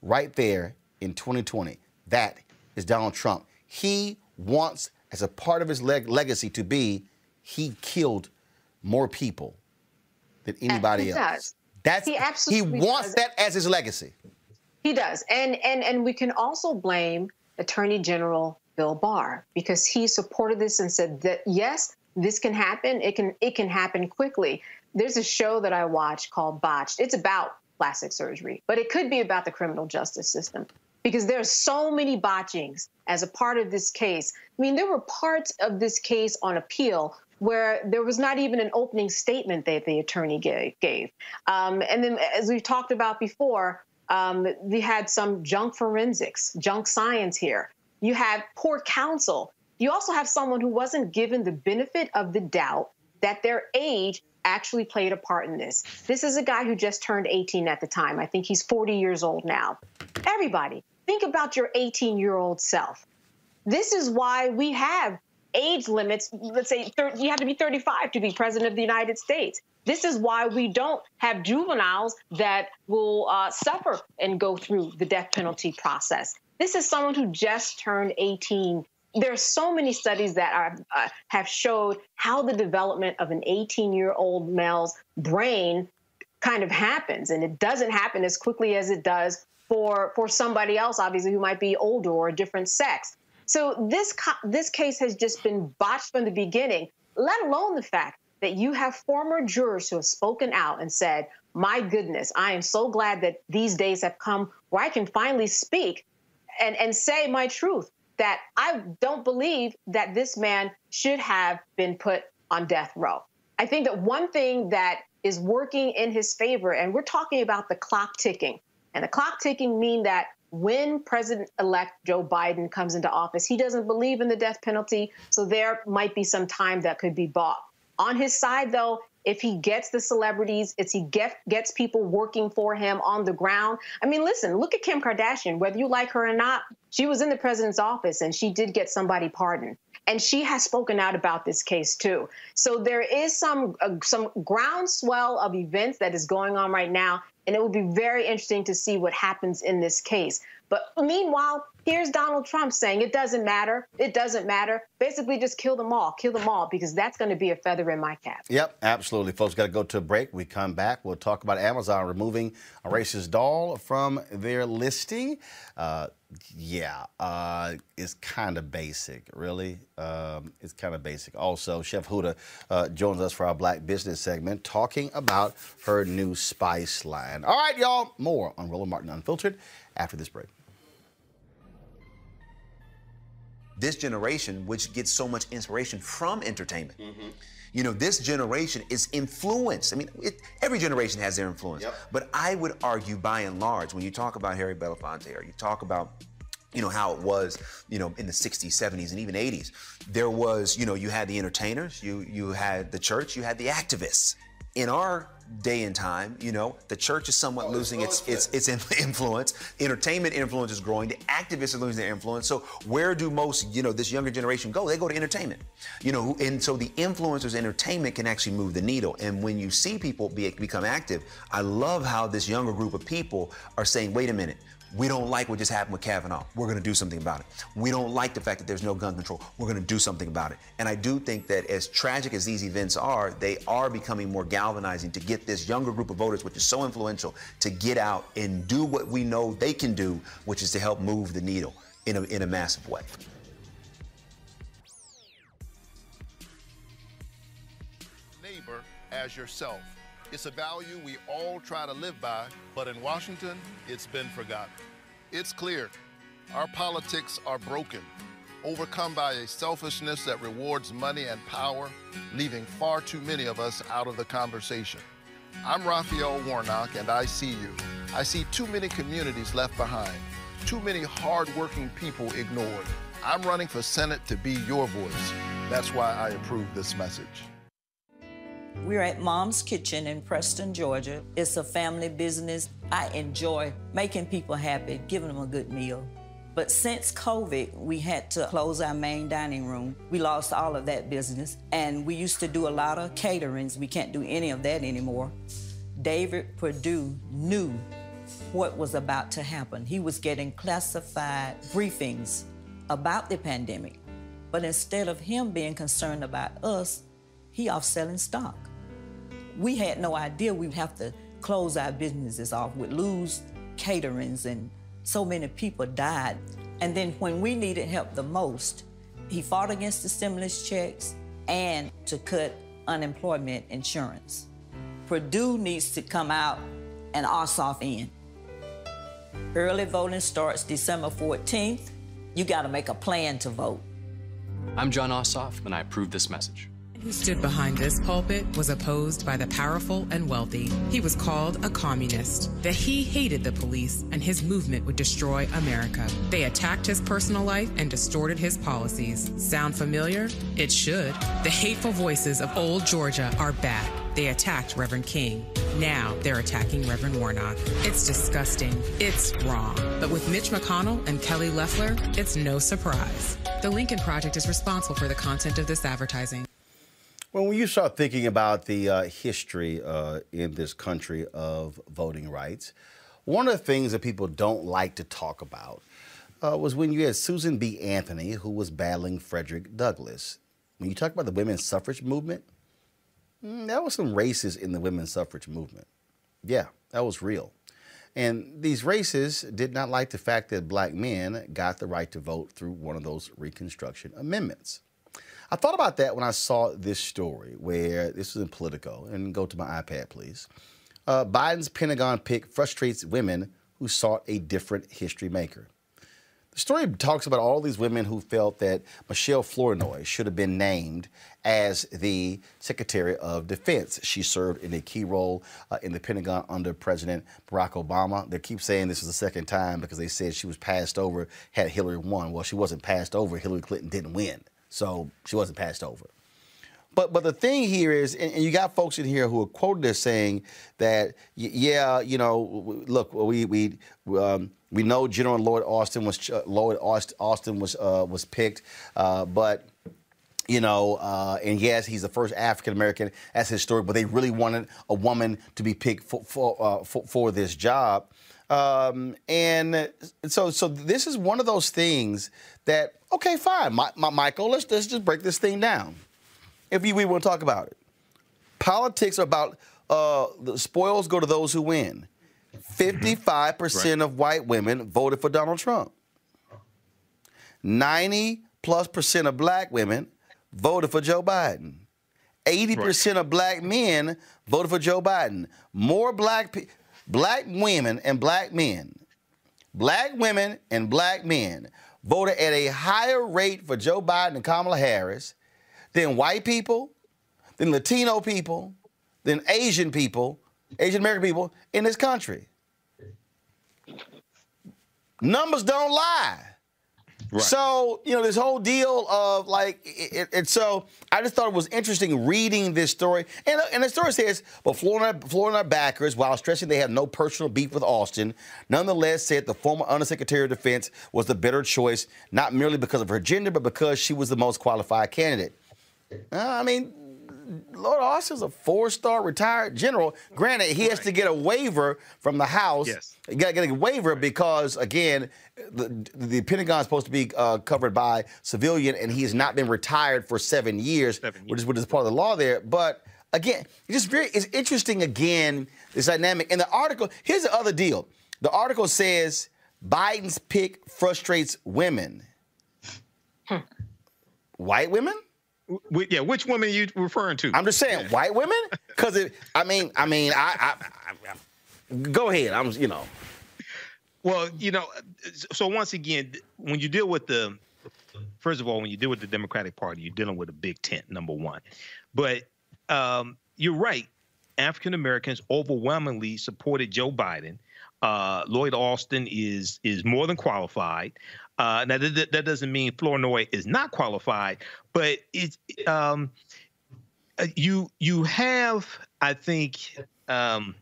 right there in 2020. That is Donald Trump. He wants, as a part of his leg- legacy, to be he killed more people than anybody else. Does. That's he absolutely he wants does. that as his legacy. He does. And and and we can also blame Attorney General Bill Barr because he supported this and said that yes, this can happen. It can it can happen quickly. There's a show that I watch called Botched. It's about plastic surgery, but it could be about the criminal justice system because there are so many botchings as a part of this case. I mean, there were parts of this case on appeal where there was not even an opening statement that the attorney gave. Um, and then, as we've talked about before, um, we had some junk forensics, junk science here. You had poor counsel. You also have someone who wasn't given the benefit of the doubt that their age actually played a part in this. This is a guy who just turned 18 at the time. I think he's 40 years old now. Everybody, think about your 18 year old self. This is why we have age limits. Let's say 30, you have to be 35 to be president of the United States. This is why we don't have juveniles that will uh, suffer and go through the death penalty process. This is someone who just turned 18. There are so many studies that are, uh, have showed how the development of an 18 year old male's brain kind of happens. And it doesn't happen as quickly as it does for, for somebody else, obviously, who might be older or a different sex. So this, this case has just been botched from the beginning, let alone the fact that you have former jurors who have spoken out and said, My goodness, I am so glad that these days have come where I can finally speak and, and say my truth that I don't believe that this man should have been put on death row. I think that one thing that is working in his favor, and we're talking about the clock ticking, and the clock ticking mean that when President elect Joe Biden comes into office, he doesn't believe in the death penalty. So there might be some time that could be bought. On his side, though, if he gets the celebrities, if he get, gets people working for him on the ground. I mean, listen, look at Kim Kardashian. Whether you like her or not, she was in the president's office and she did get somebody pardoned. And she has spoken out about this case too. So there is some uh, some groundswell of events that is going on right now, and it will be very interesting to see what happens in this case. But meanwhile, Here's Donald Trump saying it doesn't matter. It doesn't matter. Basically, just kill them all. Kill them all because that's going to be a feather in my cap. Yep, absolutely. Folks, got to go to a break. We come back. We'll talk about Amazon removing a racist doll from their listing. Uh, yeah, uh, it's kind of basic, really. Um, it's kind of basic. Also, Chef Huda uh, joins us for our Black Business segment talking about her new spice line. All right, y'all, more on Roland Martin Unfiltered after this break. This generation, which gets so much inspiration from entertainment. Mm-hmm. You know, this generation is influenced. I mean, it, every generation has their influence. Yep. But I would argue, by and large, when you talk about Harry Belafonte or you talk about you know how it was you know in the 60s 70s and even 80s there was you know you had the entertainers you you had the church you had the activists in our day and time, you know, the church is somewhat oh, losing its, its its influence. Entertainment influence is growing. The activists are losing their influence. So where do most, you know, this younger generation go? They go to entertainment. You know, and so the influencers entertainment can actually move the needle. And when you see people be, become active, I love how this younger group of people are saying, wait a minute, we don't like what just happened with Kavanaugh. We're going to do something about it. We don't like the fact that there's no gun control. We're going to do something about it. And I do think that as tragic as these events are, they are becoming more galvanizing to get this younger group of voters, which is so influential, to get out and do what we know they can do, which is to help move the needle in a, in a massive way. Neighbor as yourself. It's a value we all try to live by, but in Washington, it's been forgotten. It's clear our politics are broken, overcome by a selfishness that rewards money and power, leaving far too many of us out of the conversation. I'm Raphael Warnock, and I see you. I see too many communities left behind, too many hardworking people ignored. I'm running for Senate to be your voice. That's why I approve this message. We're at Mom's Kitchen in Preston, Georgia. It's a family business. I enjoy making people happy, giving them a good meal. But since COVID, we had to close our main dining room. We lost all of that business. And we used to do a lot of caterings. We can't do any of that anymore. David Perdue knew what was about to happen. He was getting classified briefings about the pandemic. But instead of him being concerned about us, he off selling stock we had no idea we'd have to close our businesses off, we'd lose caterings, and so many people died. And then when we needed help the most, he fought against the stimulus checks and to cut unemployment insurance. Perdue needs to come out and Ossoff in. Early voting starts December 14th. You got to make a plan to vote. I'm Jon Ossoff, and I approve this message who stood behind this pulpit was opposed by the powerful and wealthy. He was called a communist, that he hated the police and his movement would destroy America. They attacked his personal life and distorted his policies. Sound familiar? It should. The hateful voices of old Georgia are back. They attacked Reverend King. Now they're attacking Reverend Warnock. It's disgusting. It's wrong. But with Mitch McConnell and Kelly Loeffler, it's no surprise. The Lincoln Project is responsible for the content of this advertising. Well, when you start thinking about the uh, history uh, in this country of voting rights, one of the things that people don't like to talk about uh, was when you had Susan B. Anthony, who was battling Frederick Douglass. When you talk about the women's suffrage movement, mm, there was some races in the women's suffrage movement. Yeah, that was real. And these races did not like the fact that black men got the right to vote through one of those Reconstruction amendments. I thought about that when I saw this story where this was in Politico, and go to my iPad, please. Uh, Biden's Pentagon pick frustrates women who sought a different history maker. The story talks about all these women who felt that Michelle Flournoy should have been named as the Secretary of Defense. She served in a key role uh, in the Pentagon under President Barack Obama. They keep saying this is the second time because they said she was passed over had Hillary won. Well, she wasn't passed over. Hillary Clinton didn't win. So she wasn't passed over. But but the thing here is, and, and you got folks in here who are quoted as saying that, yeah, you know, look, we we um, we know General Lloyd Austin was uh, Lloyd Austin was uh, was picked, uh, but you know, uh, and yes, he's the first African American. That's historic, but they really wanted a woman to be picked for for, uh, for, for this job. Um, and so, so this is one of those things that okay, fine, my, my, Michael, let's let's just break this thing down. If we, we want to talk about it, politics are about uh, the spoils go to those who win. Fifty-five percent of white women voted for Donald Trump. Ninety plus percent of black women voted for Joe Biden. 80% right. of black men voted for Joe Biden. More black people black women and black men, black women and black men voted at a higher rate for Joe Biden and Kamala Harris than white people, than Latino people, than Asian people, Asian American people in this country. Numbers don't lie. Right. So, you know, this whole deal of like, it, it, so I just thought it was interesting reading this story. And, and the story says, but Flournoy, Flournoy backers, while stressing they have no personal beef with Austin, nonetheless said the former Undersecretary of Defense was the better choice, not merely because of her gender, but because she was the most qualified candidate. Uh, I mean, Lloyd Austin's a four-star retired general. Granted, he has to get a waiver from the House. Yes. You got to get a waiver because, again, the, the Pentagon is supposed to be uh, covered by civilian, and he has not been retired for seven years, seven years. Which, is, which is part of the law there. But again, it's just very it's interesting. Again, this dynamic. And the article here's the other deal. The article says Biden's pick frustrates women. Hmm. White women? Yeah, which women are you referring to? I'm just saying, white women, because I mean, I mean, I, I, I, go ahead. I'm, you know. Well, you know, so once again, when you deal with the, first of all, when you deal with the Democratic Party, you're dealing with a big tent, number one. But um, you're right. African Americans overwhelmingly supported Joe Biden. Uh, Lloyd Austin is is more than qualified. Uh, now that, that doesn't mean Flournoy is not qualified, but it's um, uh, you you have I think um,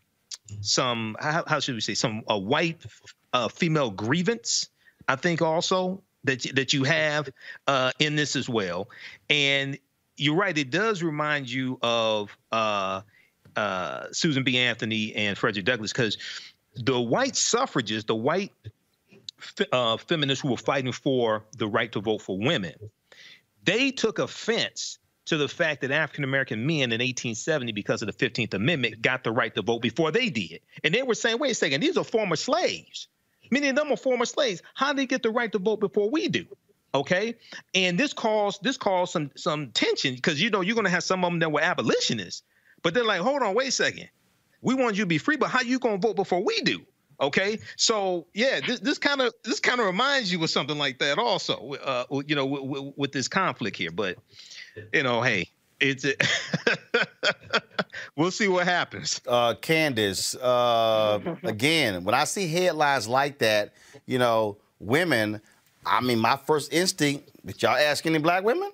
some how, how, should we say some a white uh, female grievance I think also that that you have uh, in this as well, and you're right it does remind you of uh, uh, Susan B. Anthony and Frederick Douglass because the white suffragists, the white uh, feminists who were fighting for the right to vote for women, they took offense to the fact that African American men in 1870, because of the 15th Amendment, got the right to vote before they did. And they were saying, wait a second, these are former slaves. Many of them are former slaves. How do they get the right to vote before we do? Okay. And this caused this caused some some tension because you know you're gonna have some of them that were abolitionists. But they're like, hold on, wait a second. We want you to be free, but how you gonna vote before we do? Okay, so yeah, this kind of this kind of reminds you of something like that, also. Uh, you know, w- w- with this conflict here, but you know, hey, it's it. we'll see what happens. Uh, Candace, uh, again, when I see headlines like that, you know, women. I mean, my first instinct: did y'all ask any black women?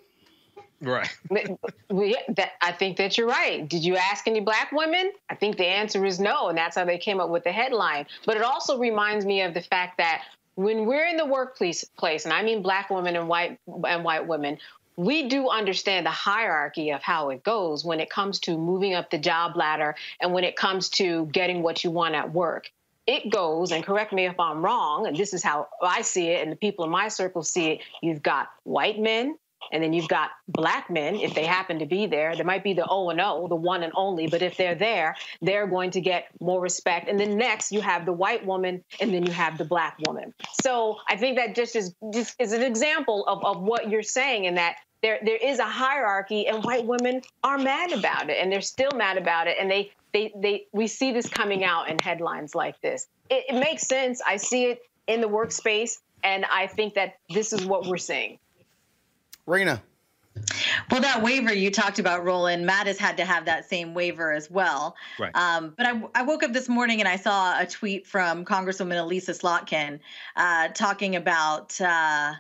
Right. that, I think that you're right. Did you ask any black women? I think the answer is no, and that's how they came up with the headline. But it also reminds me of the fact that when we're in the workplace, place, and I mean black women and white and white women, we do understand the hierarchy of how it goes when it comes to moving up the job ladder and when it comes to getting what you want at work. It goes, and correct me if I'm wrong, and this is how I see it, and the people in my circle see it. You've got white men, and then you've got black men, if they happen to be there. There might be the O and O, the one and only, but if they're there, they're going to get more respect. And then next, you have the white woman, and then you have the black woman. So I think that just is just is an example of, of what you're saying, in that there there is a hierarchy, and white women are mad about it, and they're still mad about it, and they they they we see this coming out in headlines like this. It, it makes sense. I see it in the workspace, and I think that this is what we're seeing. Rina. Well, that waiver you talked about, Roland, Mattis had to have that same waiver as well. Right. Um, but I, I, woke up this morning and I saw a tweet from Congresswoman Elissa Slotkin uh, talking about. Uh,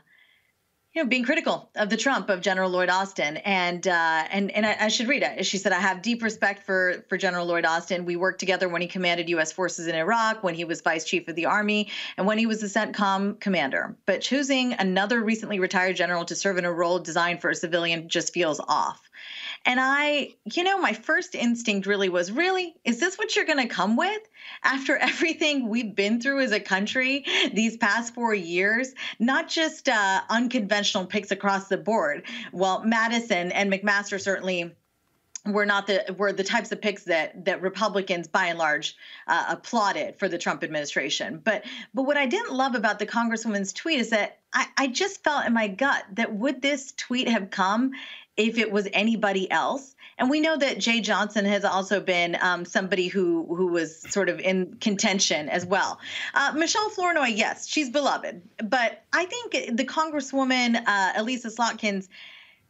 you know, being critical of the Trump of General Lloyd Austin, and uh, and and I, I, should read it. She said, "I have deep respect for for General Lloyd Austin. We worked together when he commanded U.S. forces in Iraq, when he was Vice Chief of the Army, and when he was the CENTCOM commander. But choosing another recently retired general to serve in a role designed for a civilian just feels off. And I, you know, my first instinct really was really, is this what you're going to come with after everything we've been through as a country these past four years? Not just uh, unconventional picks across the board. Well, Mattis and McMaster certainly were not the were the types of picks that that Republicans by and large uh, applauded for the Trump administration. But but what I didn't love about the Congresswoman's tweet is that I, I just felt in my gut that would this tweet have come if it was anybody else? And we know that Jeh Johnson has also been um, somebody who who was sort of in contention as well. Uh, Michelle Flournoy, yes, she's beloved, but I think the Congresswoman uh, Elissa Slotkins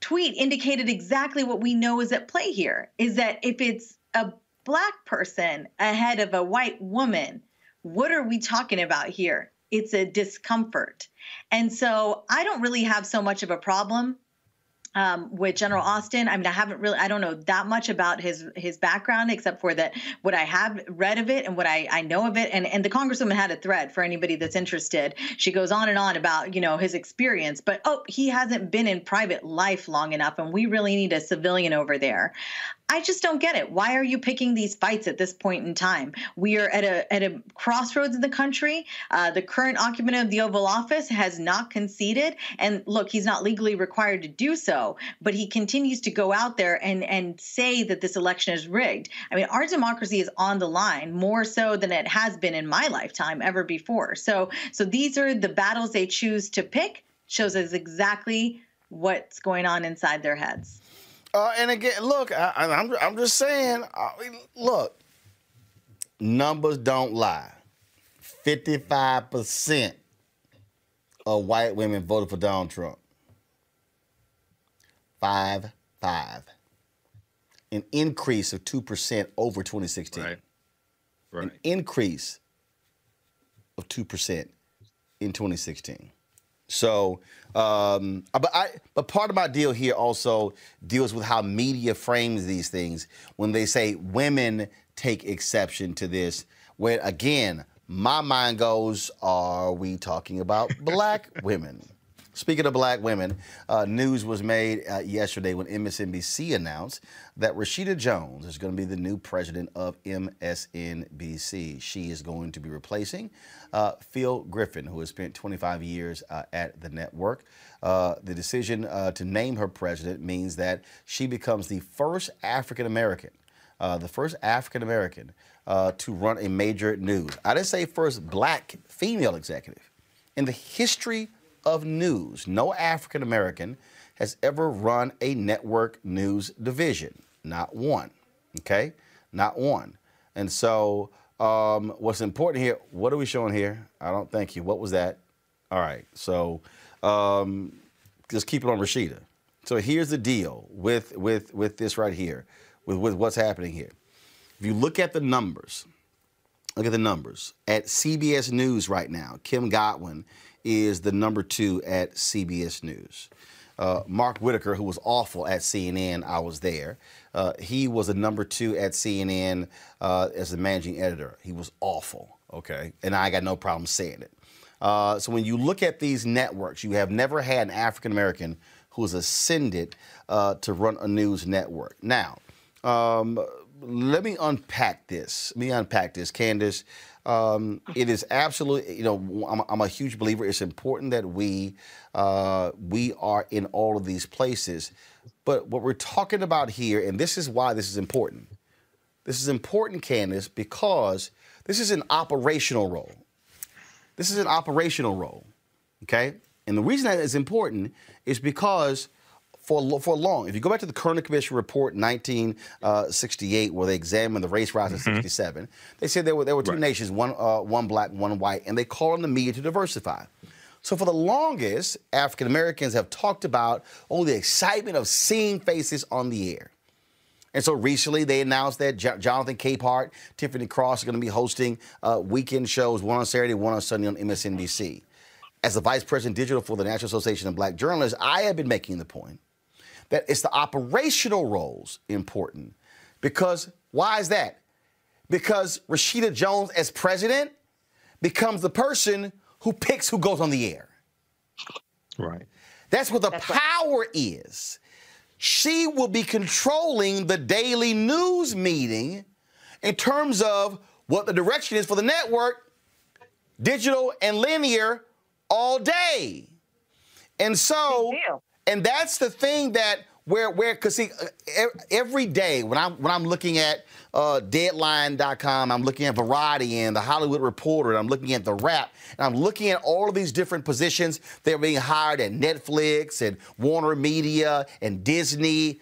tweet indicated exactly what we know is at play here is that if it's a black person ahead of a white woman, what are we talking about here? It's a discomfort. And so I don't really have so much of a problem um, with General Austin. I mean, I haven't really, I don't know that much about his his background except for that what I have read of it and what I, I know of it. And and the Congresswoman had a thread for anybody that's interested. She goes on and on about you know his experience, but oh, he hasn't been in private life long enough, and we really need a civilian over there. I just don't get it. Why are you picking these fights at this point in time? We are at a at a crossroads in the country. Uh, the current occupant of the Oval Office has not conceded, and look, he's not legally required to do so, but he continues to go out there and and say that this election is rigged. I mean, our democracy is on the line more so than it has been in my lifetime ever before. So so these are the battles they choose to pick. Shows us exactly what's going on inside their heads. Uh, and again, look, I, am I'm, I'm just saying, uh, look, numbers don't lie. 55% of white women voted for Donald Trump. Five, five. An increase of 2% over 2016. Right. Right. An increase of 2% in 2016. So, um, uh, but I, but part of my deal here also deals with how media frames these things when they say women take exception to this. When again, my mind goes, are we talking about black women? Speaking of black women, uh, news was made uh, yesterday when MSNBC announced that Rashida Jones is going to be the new president of MSNBC. She is going to be replacing uh, Phil Griffin, who has spent 25 years uh, at the network. Uh, the decision uh, to name her president means that she becomes the first African American, the first African American to run a major news. I didn't say first black female executive. In the history of news. No African American has ever run a network news division. Not one. Okay? Not one. And so, um, what's important here, what are we showing here? I don't thank you. What was that? All right. So, um, just keep it on Rashida. So here's the deal with with with this right here, with with what's happening here. If you look at the numbers, look at the numbers at CBS News right now. Kim Godwin is the number two at CBS News. Uh, Mark Whitaker, who was awful at CNN, I was there. Uh, he was a number two at CNN uh, as the managing editor. He was awful, okay? And I got no problem saying it. Uh, so when you look at these networks, you have never had an African American who has ascended uh, to run a news network. Now, um, let me unpack this. Let me unpack this, Candace. Um, it is absolutely, you know, I'm, I'm, a huge believer. It's important that we uh, we are in all of these places. But what we're talking about here, and this is why this is important. This is important, Candace, because this is an operational role. This is an operational role, okay? And the reason that is important is because for, for long. If you go back to the Kerner Commission report in 1968, where they examined the race riots mm-hmm. 67, they said there were, there were two right. nations, one, uh, one black, one white, and they called on the media to diversify. So for the longest, African Americans have talked about, oh, the excitement of seeing faces on the air. And so recently they announced that J- Jonathan Capehart, Tiffany Cross are going to be hosting uh, weekend shows, one on Saturday, one on Sunday on MSNBC. As the vice president digital for the National Association of Black Journalists, I have been making the point that it's the operational roles important. Because why is that? Because Rashida Jones, as president, becomes the person who picks who goes on the air. Right. That's what the That's power right. is. she will be controlling the daily news meeting in terms of what the direction is for the network, digital and linear, all day. And so, and that's the thing that where where because see every day when I'm when I'm looking at uh, Deadline.com, I'm looking at Variety and the Hollywood Reporter, and I'm looking at the Wrap, and I'm looking at all of these different positions. They're being hired at Netflix and Warner Media and Disney.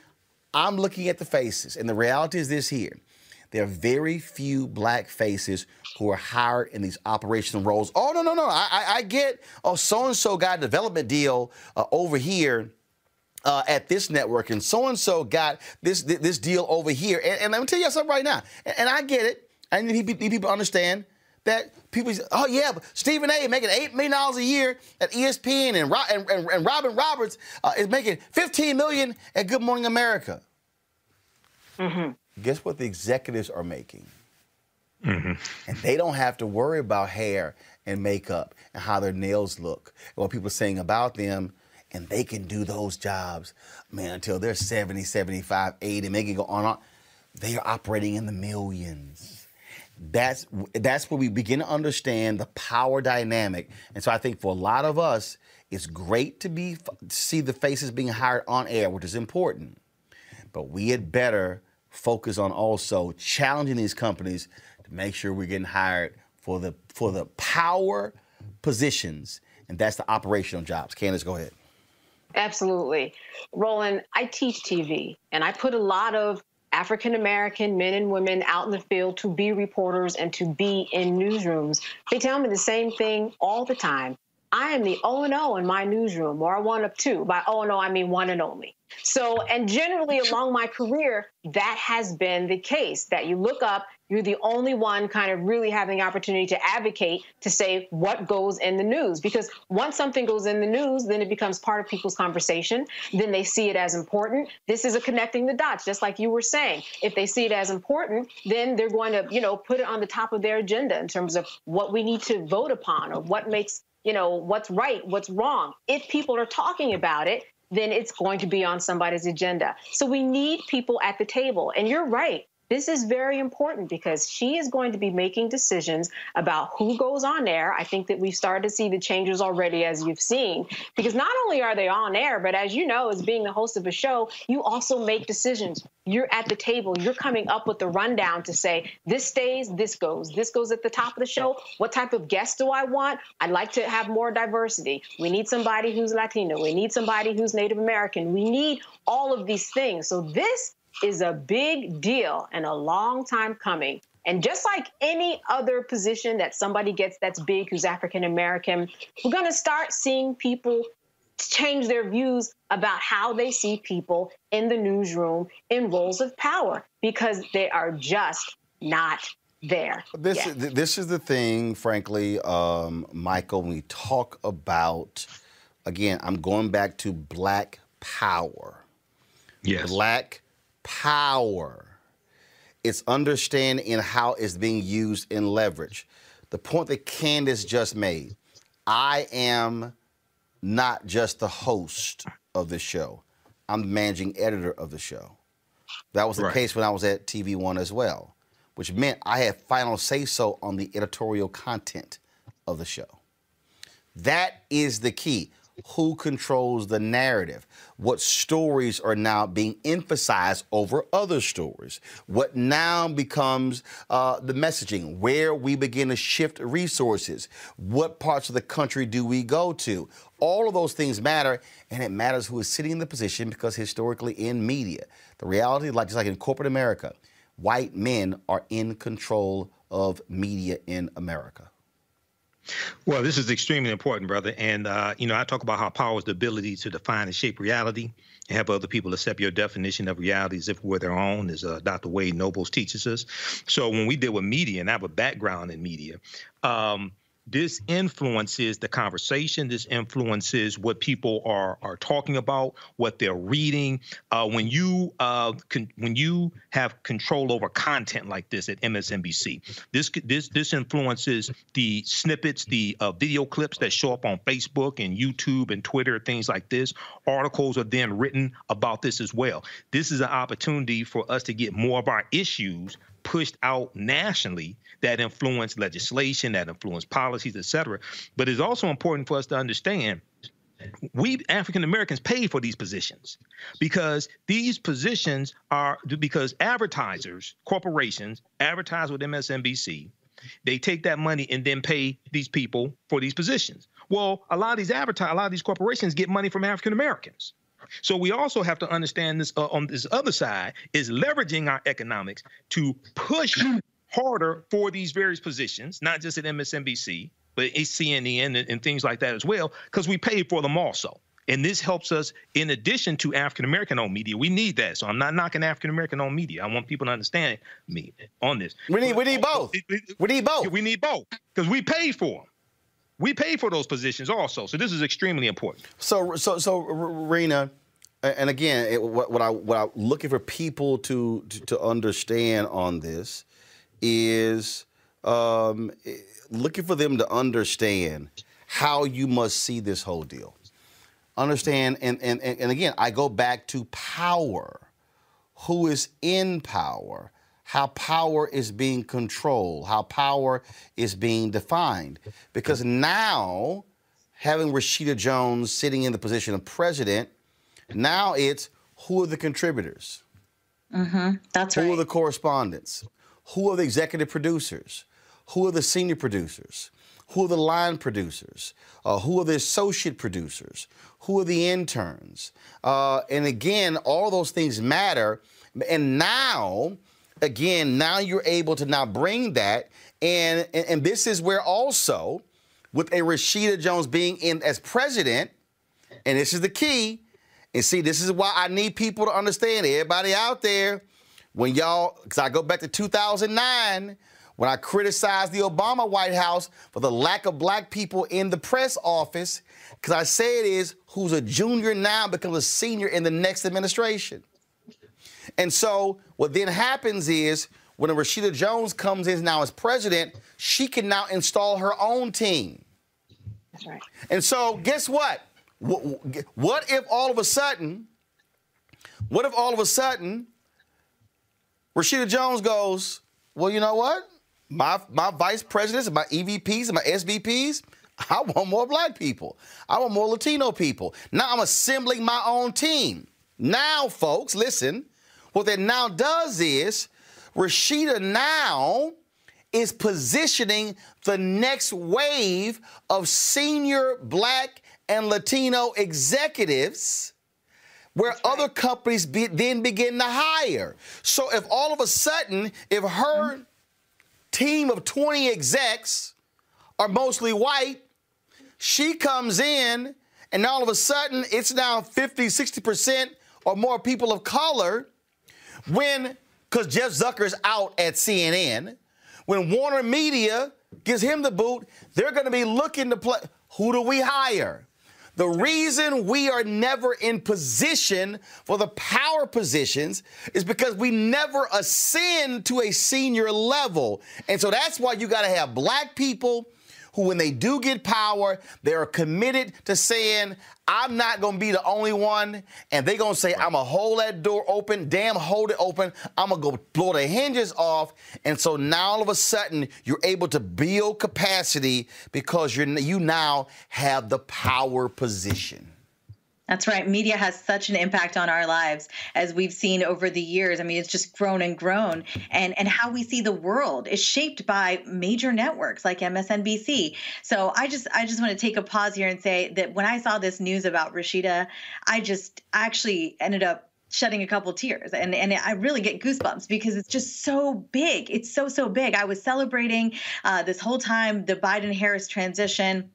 I'm looking at the faces, and the reality is this here. There are very few black faces who are hired in these operational roles. Oh, no, no, no. I, I, I get, oh, so and so a development deal uh, over here uh, at this network, and so and so got this this deal over here. And, and, let me tell you something right now. And, and I get it. I need, need people understand that people say, oh yeah, but Stephen A. making eight million dollars a year at ESPN, and and, and, and Robin Roberts uh, is making fifteen million at Good Morning America. Mm-hmm. Guess what the executives are making? Mm-hmm. And they don't have to worry about hair and makeup and how their nails look and what people are saying about them and they can do those jobs, man, until they're 70, 75, 80, make it go on. on. They are operating in the millions. That's that's where we begin to understand the power dynamic. And so I think for a lot of us, it's great to be see the faces being hired on air, which is important. But we had better focus on also challenging these companies to make sure we're getting hired for the for the power positions, and that's the operational jobs. Candace, go ahead. Absolutely. Roland, I teach TV and I put a lot of African American men and women out in the field to be reporters and to be in newsrooms. They tell me the same thing all the time. I am the O and O in my newsroom, or one of two. By O and O, I mean one and only. So, and generally along my career, that has been the case that you look up, you're the only one kind of really having the opportunity to advocate to say what goes in the news. Because once something goes in the news, then it becomes part of people's conversation. Then they see it as important. This is a connecting the dots, just like you were saying. If they see it as important, then they're going to, you know, put it on the top of their agenda in terms of what we need to vote upon or what makes you know what's right what's wrong if people are talking about it then it's going to be on somebody's agenda. So we need people at the table. And you're right. This is very important because she is going to be making decisions about who goes on air. I think that we've started to see the changes already, as you've seen, because not only are they on air, but as you know, as being the host of a show, you also make decisions. You're at the table, you're coming up with the rundown to say, this stays, this goes, this goes at the top of the show. What type of guests do I want? I'd like to have more diversity. We need somebody who's Latino, we need somebody who's Native American, we need all of these things. So this is a big deal and a long time coming. And just like any other position that somebody gets that's big who's African American, we're going to start seeing people change their views about how they see people in the newsroom in roles of power because they are just not there. This is, this is the thing, frankly, um, Michael. When we talk about, again, I'm going back to black power. Yes. Black power. It's understanding how it's being used in leverage. The point that Candace just made I am not just the host of the show, I'm the managing editor of the show. That was the right. case when I was at TV One as well, which meant I had final say so on the editorial content of the show. That is the key who controls the narrative, what stories are now being emphasized over other stories, what now becomes uh, the messaging, where we begin to shift resources, what parts of the country do we go to. All of those things matter, and it matters who is sitting in the position because historically in media, the reality, like just like in corporate America, white men are in control of media in America. Well, this is extremely important, brother. And, uh, you know, I talk about how power is the ability to define and shape reality and have other people accept your definition of reality as if we're their own, as uh, Dr. Wade Nobles teaches us. So when we deal with media, and I have a background in media, um, this influences the conversation. This influences what people are are talking about, what they're reading. Uh, when you uh, con- when you have control over content like this at MSNBC, this this this influences the snippets, the uh, video clips that show up on Facebook and YouTube and Twitter, things like this. Articles are then written about this as well. This is an opportunity for us to get more of our issues pushed out nationally that influence legislation, that influence policies, et cetera. But it's also important for us to understand we African Americans pay for these positions because these positions are because advertisers, corporations advertise with MSNBC. They take that money and then pay these people for these positions. Well, a lot of these advertise, a lot of these corporations get money from African Americans. So we also have to understand this uh, on this other side is leveraging our economics to push harder for these various positions, not just at MSNBC, but at CNN and, and things like that as well, because we pay for them also. And this helps us in addition to African American owned media. We need that. So I'm not knocking African American owned media. I want people to understand me on this. We need we need both. We need both. We need both because we pay for them we pay for those positions also. So this is extremely important. So, so, so, Rina, and again, it, what, what, I what I'm looking for people to, to, to understand on this is um, looking for them to understand how you must see this whole deal. Understand, and, and, and again, I go back to power. Who is in power? how power is being controlled, how power is being defined. Because now, having Rashida Jones sitting in the position of president, now it's who are the contributors? Mm-hmm. That's who right. Who are the correspondents? Who are the executive producers? Who are the senior producers? Who are the line producers? Uh, who are the associate producers? Who are the interns? Uh, and again, all those things matter. And now, again, now you're able to now bring that. And, and, and this is where also, with a Rashida Jones being in as president, and this is the key, and see, this is why I need people to understand, everybody out there, when y'all, because I go back to 2009, when I criticized the Obama White House for the lack of black people in the press office, because I say it is who's a junior now becomes a senior in the next administration. And so what then happens is when Rashida Jones comes in now as president, she can now install her own team. That's right. And so guess what? What if all of a sudden, what if all of a sudden Rashida Jones goes, well, you know what? My my vice presidents and my EVPs and my SVPs, I want more black people. I want more Latino people. Now I'm assembling my own team. Now, folks, listen, what that now does is Rashida now is positioning the next wave of senior black and Latino executives where right. other companies be, then begin to hire. So if all of a sudden, if her mm-hmm. team of 20 execs are mostly white, she comes in and all of a sudden it's now 50, 60% or more people of color when, because Jeff Zucker's out at CNN, when Warner Media gives him the boot, they're going to be looking to play. Who do we hire? The reason we are never in position for the power positions is because we never ascend to a senior level. And so that's why you got to have black people who, when they do get power, they are committed to saying, I'm not going to be the only one. And they're going to say, I'm going to hold that door open. Damn, hold it open. I'm going to go blow the hinges off. And so now all of a sudden, you're able to build capacity because you're, you now have the power position. That's right. Media has such an impact on our lives as we've seen over the years. I mean, it's just grown and grown. And and how we see the world is shaped by major networks like MSNBC. So I just I just want to take a pause here and say that when I saw this news about Rashida, I just actually ended up shedding a couple tears and and I really get goosebumps because it's just so big. It's so so big. I was celebrating uh, this whole time the Biden Harris transition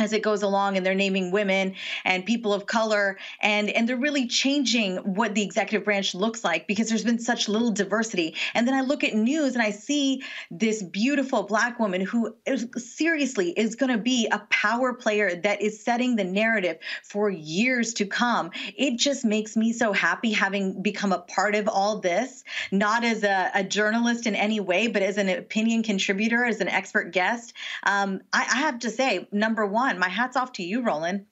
as it goes along and they're naming women and people of color and and they're really changing what the executive branch looks like because there's been such little diversity. And then i look at news and i see this beautiful black woman who is, seriously is going to be a power player that is setting the narrative for years to come. It just makes me so happy having become a part of all this not as a, a journalist in any way but as an opinion contributor as an expert guest. Um, I, I have to say number one my hat's off to you, Roland.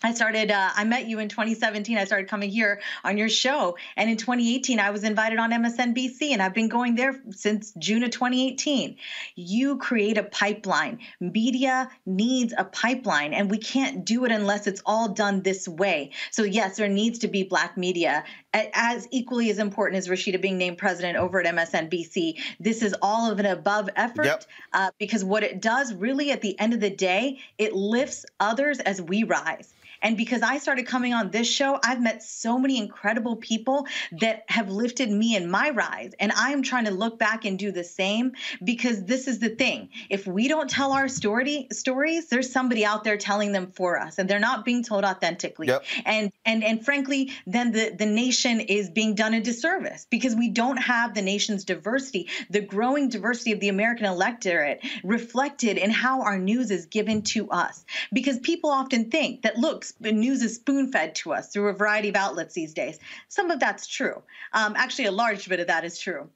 I started, uh, I met you in 2017. I started coming here on your show. And in 2018, I was invited on MSNBC, and I've been going there since June of 2018. You create a pipeline. Media needs a pipeline, and we can't do it unless it's all done this way. So, yes, there needs to be Black media. As equally as important as Rashida being named president over at MSNBC, this is all of an above effort yep. uh, because what it does really at the end of the day, it lifts others as we rise. And because I started coming on this show, I've met so many incredible people that have lifted me in my rise. And I am trying to look back and do the same because this is the thing. If we don't tell our story stories, there's somebody out there telling them for us and they're not being told authentically. Yep. And and and frankly, then the, the nation is being done a disservice because we don't have the nation's diversity, the growing diversity of the American electorate reflected in how our news is given to us. Because people often think that look, news is spoon fed to us through a variety of outlets these days. Some of that's true. Um, actually, a large bit of that is true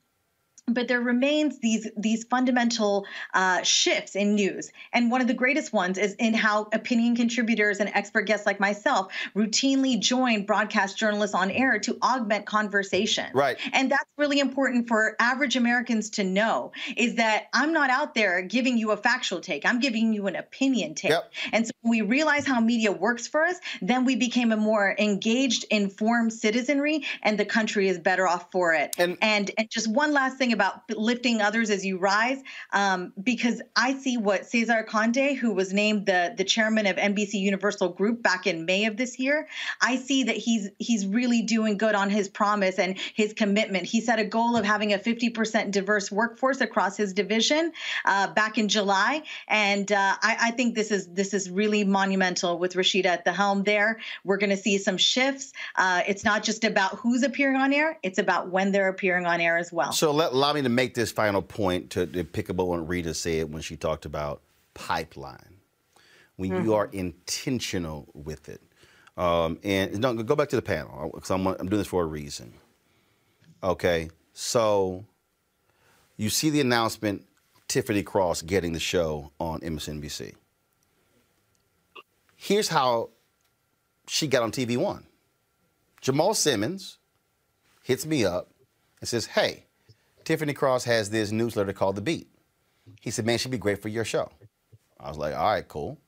but there remains these these fundamental uh, shifts in news. And one of the greatest ones is in how opinion contributors and expert guests like myself routinely join broadcast journalists on air to augment conversation. Right. And that's really important for average americans to know is that i'm not out there giving you a factual take. I'm giving you an opinion take. Yep. and so when we realize how media works for us then we became a more engaged informed citizenry and the country is better off for it. And and, and just one last thing about lifting others as you rise, um, because I see what Cesar Conde, who was named the the chairman of NBC Universal Group back in May of this year, I see that he's he's really doing good on his promise and his commitment. He set a goal of having a 50% diverse workforce across his division uh, back in July, and uh, I, I think this is this is really monumental with Rashida at the helm. There, we're going to see some shifts. Uh, it's not just about who's appearing on air; it's about when they're appearing on air as well. So let, allow me to make this final point to, to pick up on what Rita said when she talked about pipeline. When mm-hmm. you are intentional with it. Um, and no, go back to the panel because I'm, I'm doing this for a reason. Okay, so you see the announcement Tiffany Cross getting the show on MSNBC. Here's how she got on TV One. Jamal Simmons hits me up and says, Hey, Tiffany Cross has this newsletter called The Beat. He said, man, she'd be great for your show. I was like, all right, cool.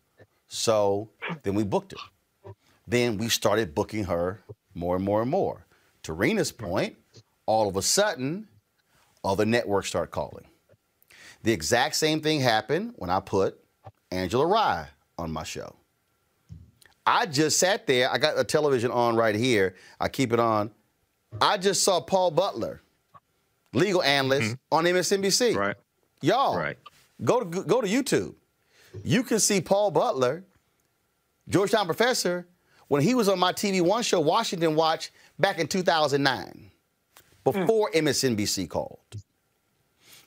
So then we booked her. Then we started booking her more and more and more. To Rina's point, all of a sudden, other networks start calling. The exact same thing happened when I put Angela Rye on my show. I just sat there. I got a television on right here. I keep it on. I just saw Paul Butler legal analyst mm-hmm. on MSNBC. Right. Y'all, right. go to go to YouTube. You can see Paul Butler, Georgetown professor, when he was on my TV One show, Washington Watch, back in 2009, before mm. MSNBC called.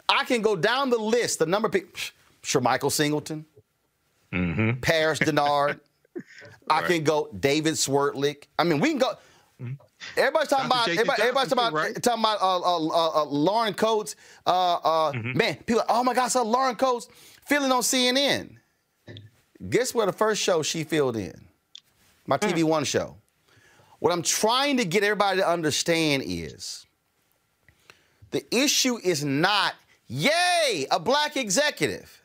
I can go down the list, the number of people, sure, Michael Singleton, mm-hmm. Paris Dennard. right. I can go David Swerdlick. I mean, we can go. Everybody's talking about everybody, everybody's talking about right? talking about uh, uh, uh, uh Lauren Coates. Uh, uh, mm-hmm. Man, people, oh my God, saw Lauren Coates filling on CNN. Guess where the first show she filled in? My TV mm. One show. What I'm trying to get everybody to understand is the issue is not, yay, a black executive.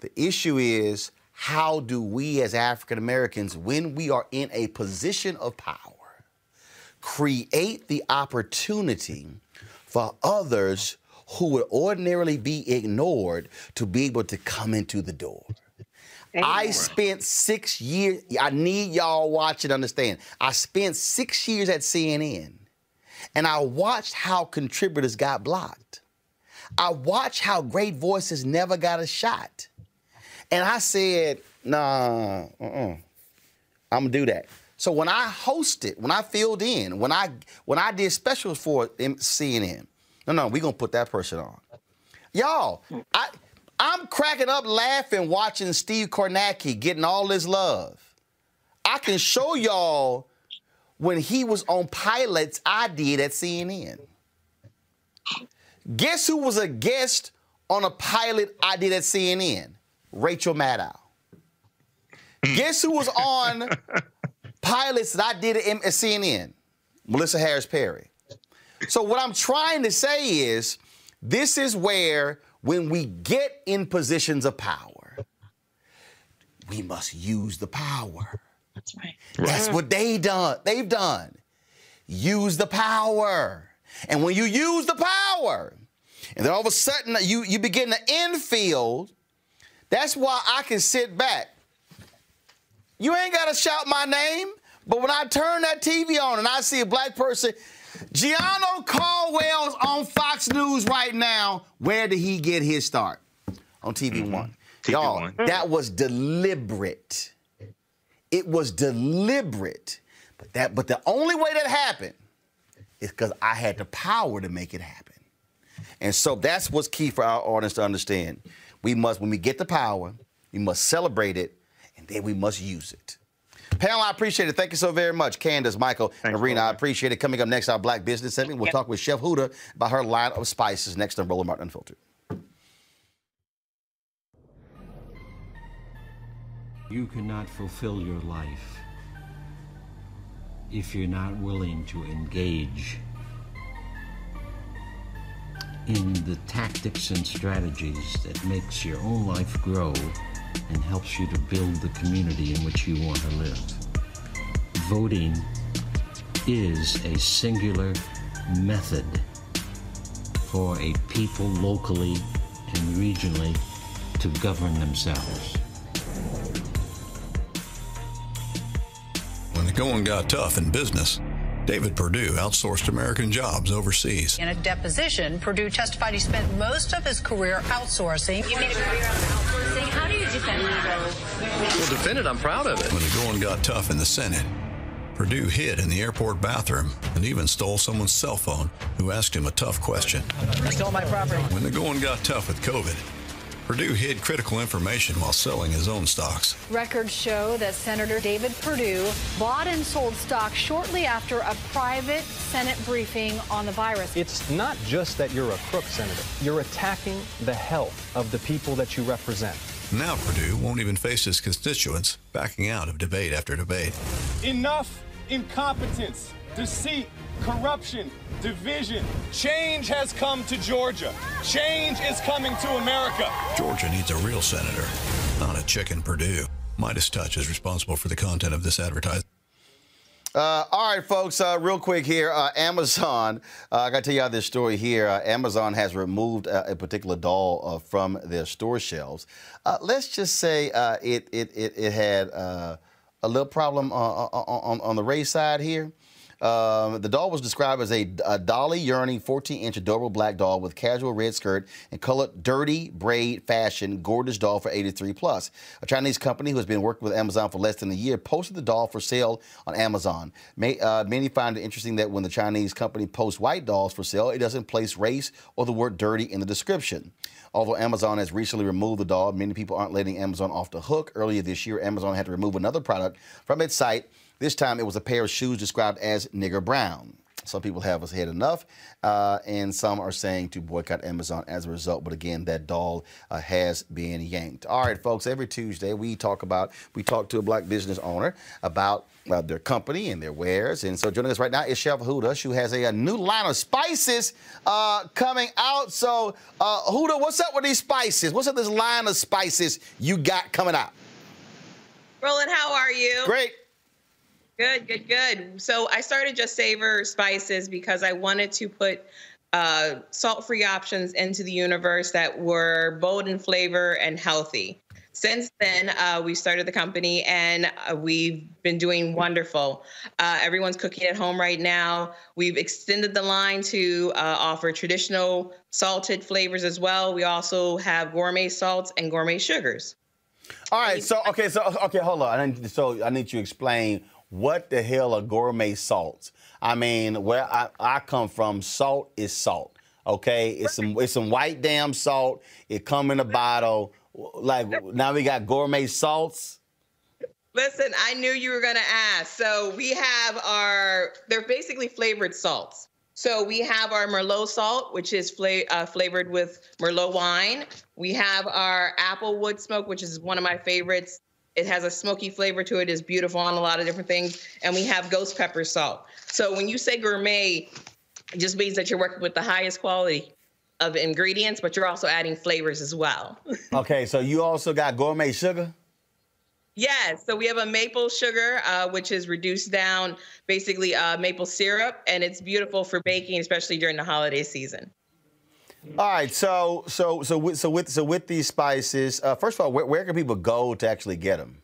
The issue is how do we as African Americans, when we are in a position of power, create the opportunity for others who would ordinarily be ignored to be able to come into the door. I spent six years, I need y'all watch and understand. I spent six years at CNN and I watched how contributors got blocked. I watched how great voices never got a shot. And I said, Nah, uh-uh. I'm gonna do that. So when I hosted, when I filled in, when I when I did specials for CNN, no, no, we gonna put that person on. Y'all, I I'm cracking up laughing watching Steve Kornacki getting all this love. I can show y'all when he was on pilots I did at CNN. Guess who was a guest on a pilot I did at CNN? Rachel Maddow. Guess who was on pilots that I did at CNN? Melissa Harris Perry. So, what I'm trying to say is this is where, when we get in positions of power, we must use the power. That's right. That's what they done. They've done. Use the power. And when you use the power, and then all of a sudden you, you begin to infield, that's why I can sit back. You ain't got to shout my name, but when I turn that TV on and I see a black person, Gianno Caldwell's on Fox News right now. Where did he get his start? On TV mm-hmm. One. TV Y'all, One. that was deliberate. It was deliberate. But that but the only way that happened is because I had the power to make it happen. And so that's what's key for our audience to understand. We must, when we get the power, we must celebrate it, and then we must use it. Panel, I appreciate it. Thank you so very much. Candace, Michael, Thanks, Marina, I appreciate it. Coming up next, our Black Business segment, we'll yep. talk with Chef Huda about her line of spices next on Roland Martin Unfiltered. You cannot fulfill your life if you're not willing to engage in the tactics and strategies that makes your own life grow and helps you to build the community in which you want to live. Voting is a singular method for a people locally and regionally to govern themselves. When the going got tough in business, David Perdue outsourced American jobs overseas. In a deposition, Perdue testified he spent most of his career outsourcing. You made a career out of outsourcing. How do you defend that? Well, defend it. I'm proud of it. When the going got tough in the Senate, Perdue hid in the airport bathroom and even stole someone's cell phone who asked him a tough question. Stole my property. When the going got tough with COVID, Perdue hid critical information while selling his own stocks. Records show that Senator David Perdue bought and sold stock shortly after a private Senate briefing on the virus. It's not just that you're a crook, Senator. You're attacking the health of the people that you represent. Now Perdue won't even face his constituents, backing out of debate after debate. Enough incompetence, deceit, corruption, division. Change has come to Georgia. Change is coming to America. Georgia needs a real senator, not a chicken Perdue. MeidasTouch is responsible for the content of this advertisement. Uh, all right, folks, uh, real quick here. Uh, Amazon, uh, I got to tell you how this story here. Uh, Amazon has removed uh, a particular doll from their store shelves. let's just say it, it, it, it, had a little problem on, on, on the race side here. Um, the doll was described as a, a dolly yearning 14 inch adorable black doll with casual red skirt and colored dirty braid fashion, gorgeous doll for 83 plus. A Chinese company who has been working with Amazon for less than a year posted the doll for sale on Amazon. May, uh, many find it interesting that when the Chinese company posts white dolls for sale, it doesn't place race or the word dirty in the description. Although Amazon has recently removed the doll, many people aren't letting Amazon off the hook. Earlier this year, Amazon had to remove another product from its site this time it was a pair of shoes described as nigger brown. Some people have had enough, uh, and some are saying to boycott Amazon as a result. But again, that doll uh, has been yanked. All right, folks. Every Tuesday we talk about we talk to a black business owner about uh, their company and their wares. And so joining us right now is Chef Huda, who has a, a new line of spices uh, coming out. So uh, Huda, what's up with these spices? What's up with this line of spices you got coming out? Roland, how are you? Great. Good, good, good. So I started Just Savor Spices because I wanted to put uh, salt-free options into the universe that were bold in flavor and healthy. Since then, uh, we started the company and uh, we've been doing wonderful. Uh, everyone's cooking at home right now. We've extended the line to uh, offer traditional salted flavors as well. We also have gourmet salts and gourmet sugars. All right, so okay, so okay, hold on. I need, so I need you to explain what the hell are gourmet salts. I mean, where I, I come from, salt is salt. Okay, it's some it's some white damn salt. It come in a bottle. Like now we got gourmet salts. Listen, I knew you were to ask. So we have our, they're basically flavored salts. So we have our Merlot salt, which is fla- uh, flavored with Merlot wine. We have our apple wood smoke, which is one of my favorites. It has a smoky flavor to it. It's beautiful on a lot of different things. And we have ghost pepper salt. So when you say gourmet, it just means that you're working with the highest quality of ingredients, but you're also adding flavors as well. okay, so you also got gourmet sugar? Yes. So we have a maple sugar, uh, which is reduced down, basically uh, maple syrup, and it's beautiful for baking, especially during the holiday season. All right. So so so with so with so with these spices, uh, first of all, where, where can people go to actually get them?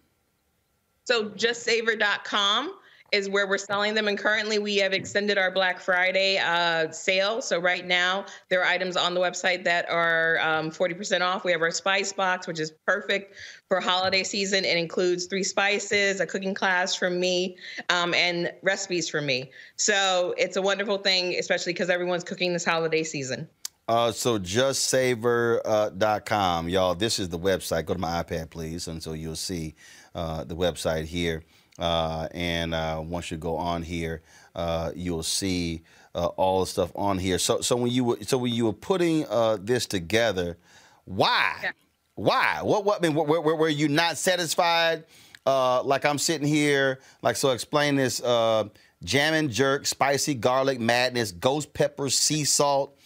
So justsavor.com is where we're selling them. And currently, we have extended our Black Friday uh, sale. So right now, there are items on the website that are um, 40% off. We have our spice box, which is perfect for holiday season. It includes three spices, a cooking class from me, um, and recipes from me. So it's a wonderful thing, especially because everyone's cooking this holiday season. Uh, so justsavor.com, uh, y'all. This is the website. Go to my iPad, please, and so you'll see uh, the website here. Uh, and uh, once you go on here, uh, you'll see uh, all the stuff on here. So, so when you were, so when you were putting uh, this together, why, yeah. why, what, what? I mean, were, were, were you not satisfied? Uh, like I'm sitting here, like so. Explain this: jam and jerk, spicy garlic madness, ghost pepper, sea salt.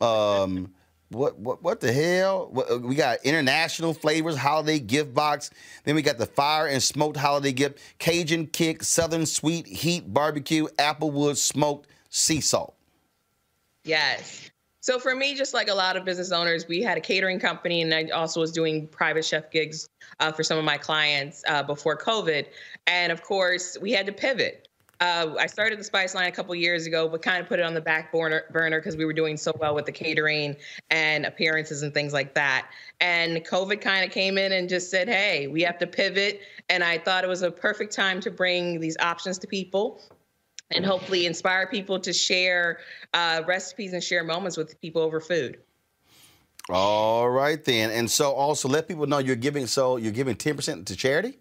Um, what what what the hell? Uh, we got international flavors holiday gift box. Then we got the fire and smoked holiday gift, Cajun kick, Southern sweet heat barbecue, applewood smoked sea salt. Yes. So for me, just like a lot of business owners, we had a catering company, and I also was doing private chef gigs uh, for some of my clients uh, before COVID. And of course, we had to pivot. Uh, I started the Spice line a couple years ago, but kind of put it on the back burner because we were doing so well with the catering and appearances and things like that. And COVID kind of came in and just said, "Hey, we have to pivot." And I thought it was a perfect time to bring these options to people and hopefully inspire people to share uh, recipes and share moments with people over food. All right then, and so also let people know you're giving. So you're giving ten percent to charity.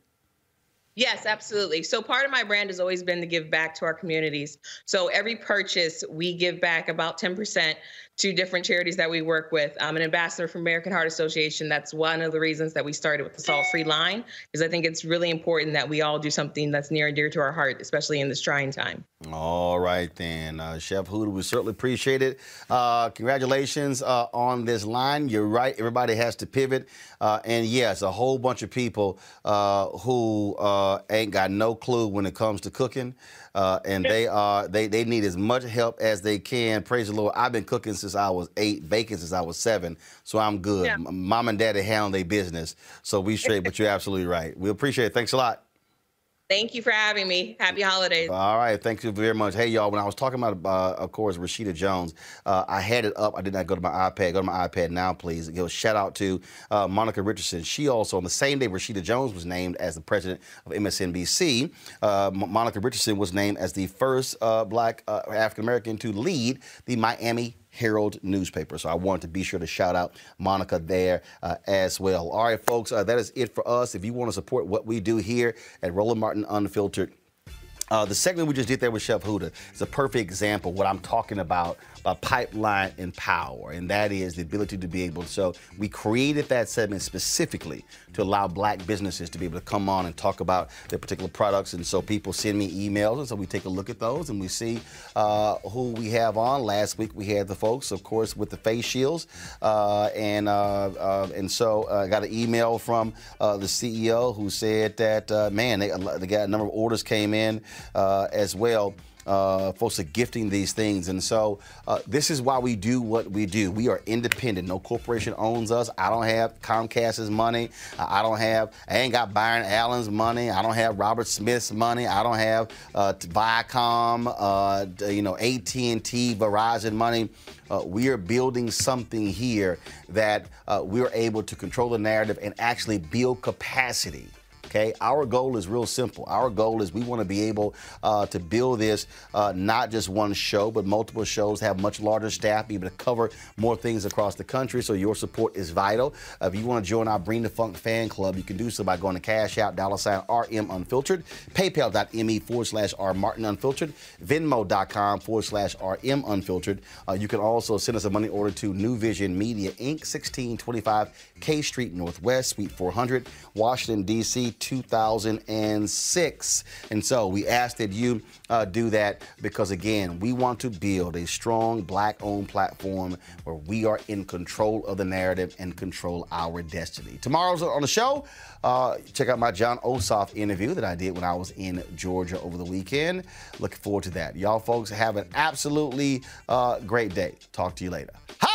Yes, absolutely. So part of my brand has always been to give back to our communities. So every purchase, we give back about 10% to different charities that we work with. I'm an ambassador for American Heart Association. That's one of the reasons that we started with the Salt Free line, because I think it's really important that we all do something that's near and dear to our heart, especially in this trying time. All right, then. Uh, Chef Huda, we certainly appreciate it. Uh, congratulations uh, on this line. You're right. Everybody has to pivot. Uh, and yes, a whole bunch of people uh, who uh, ain't got no clue when it comes to cooking uh, and they are they they need as much help as they can. Praise the Lord. I've been cooking since I was eight, baking since I was seven, so I'm good. Yeah. Mom and Daddy handle their business, so we straight. but you're absolutely right. We appreciate it. Thanks a lot. Thank you for having me. Happy holidays. All right. Thank you very much. Hey, y'all, when I was talking about, uh, of course, Rashida Jones, uh, I had it up. I did not go to my iPad. Go to my iPad now, please. Give a shout out to uh, Monica Richardson. She also, on the same day Rashida Jones was named as the president of MSNBC, uh, Monica Richardson was named as the first uh, black uh, African American to lead the Miami Herald newspaper. So I wanted to be sure to shout out Monica there uh, as well. All right, folks, uh, that is it for us. If you want to support what we do here at Roland Martin Unfiltered, uh, the segment we just did there with Chef Huda is a perfect example of what I'm talking about a pipeline and power, and that is the ability to be able. So we created that segment specifically to allow black businesses to be able to come on and talk about their particular products. And so people send me emails, and so we take a look at those and we see uh, who we have on. Last week we had the folks, of course, with the face shields, uh, and uh, uh and so uh, I got an email from uh, the CEO who said that man, they, they got a number of orders came in as well. Uh, folks are gifting these things. And so uh, this is why we do what we do. We are independent. No corporation owns us. I don't have Comcast's money. I don't have, I ain't got Byron Allen's money. I don't have Robert Smith's money. I don't have uh, Viacom, uh, you know, AT&T, Verizon money. Uh, we are building something here that uh, we're able to control the narrative and actually build capacity Okay, our goal is real simple. Our goal is we want to be able uh, to build this uh, not just one show, but multiple shows, have much larger staff, be able to cover more things across the country. So your support is vital. If you want to join our Bring the Funk fan club, you can do so by going to Cash App, dollar sign RM Unfiltered, PayPal.me forward slash R Martin Unfiltered, Venmo.com forward slash RM Unfiltered. Uh, you can also send us a money order to New Vision Media Inc., 1625 K Street Northwest, Suite 400, Washington, D.C. 2006. And so we ask that you uh, do that because, again, we want to build a strong black owned platform where we are in control of the narrative and control our destiny. Tomorrow's on the show. Uh, check out my Jon Ossoff interview that I did when I was in Georgia over the weekend. Looking forward to that. Y'all folks have an absolutely uh, great day. Talk to you later. How?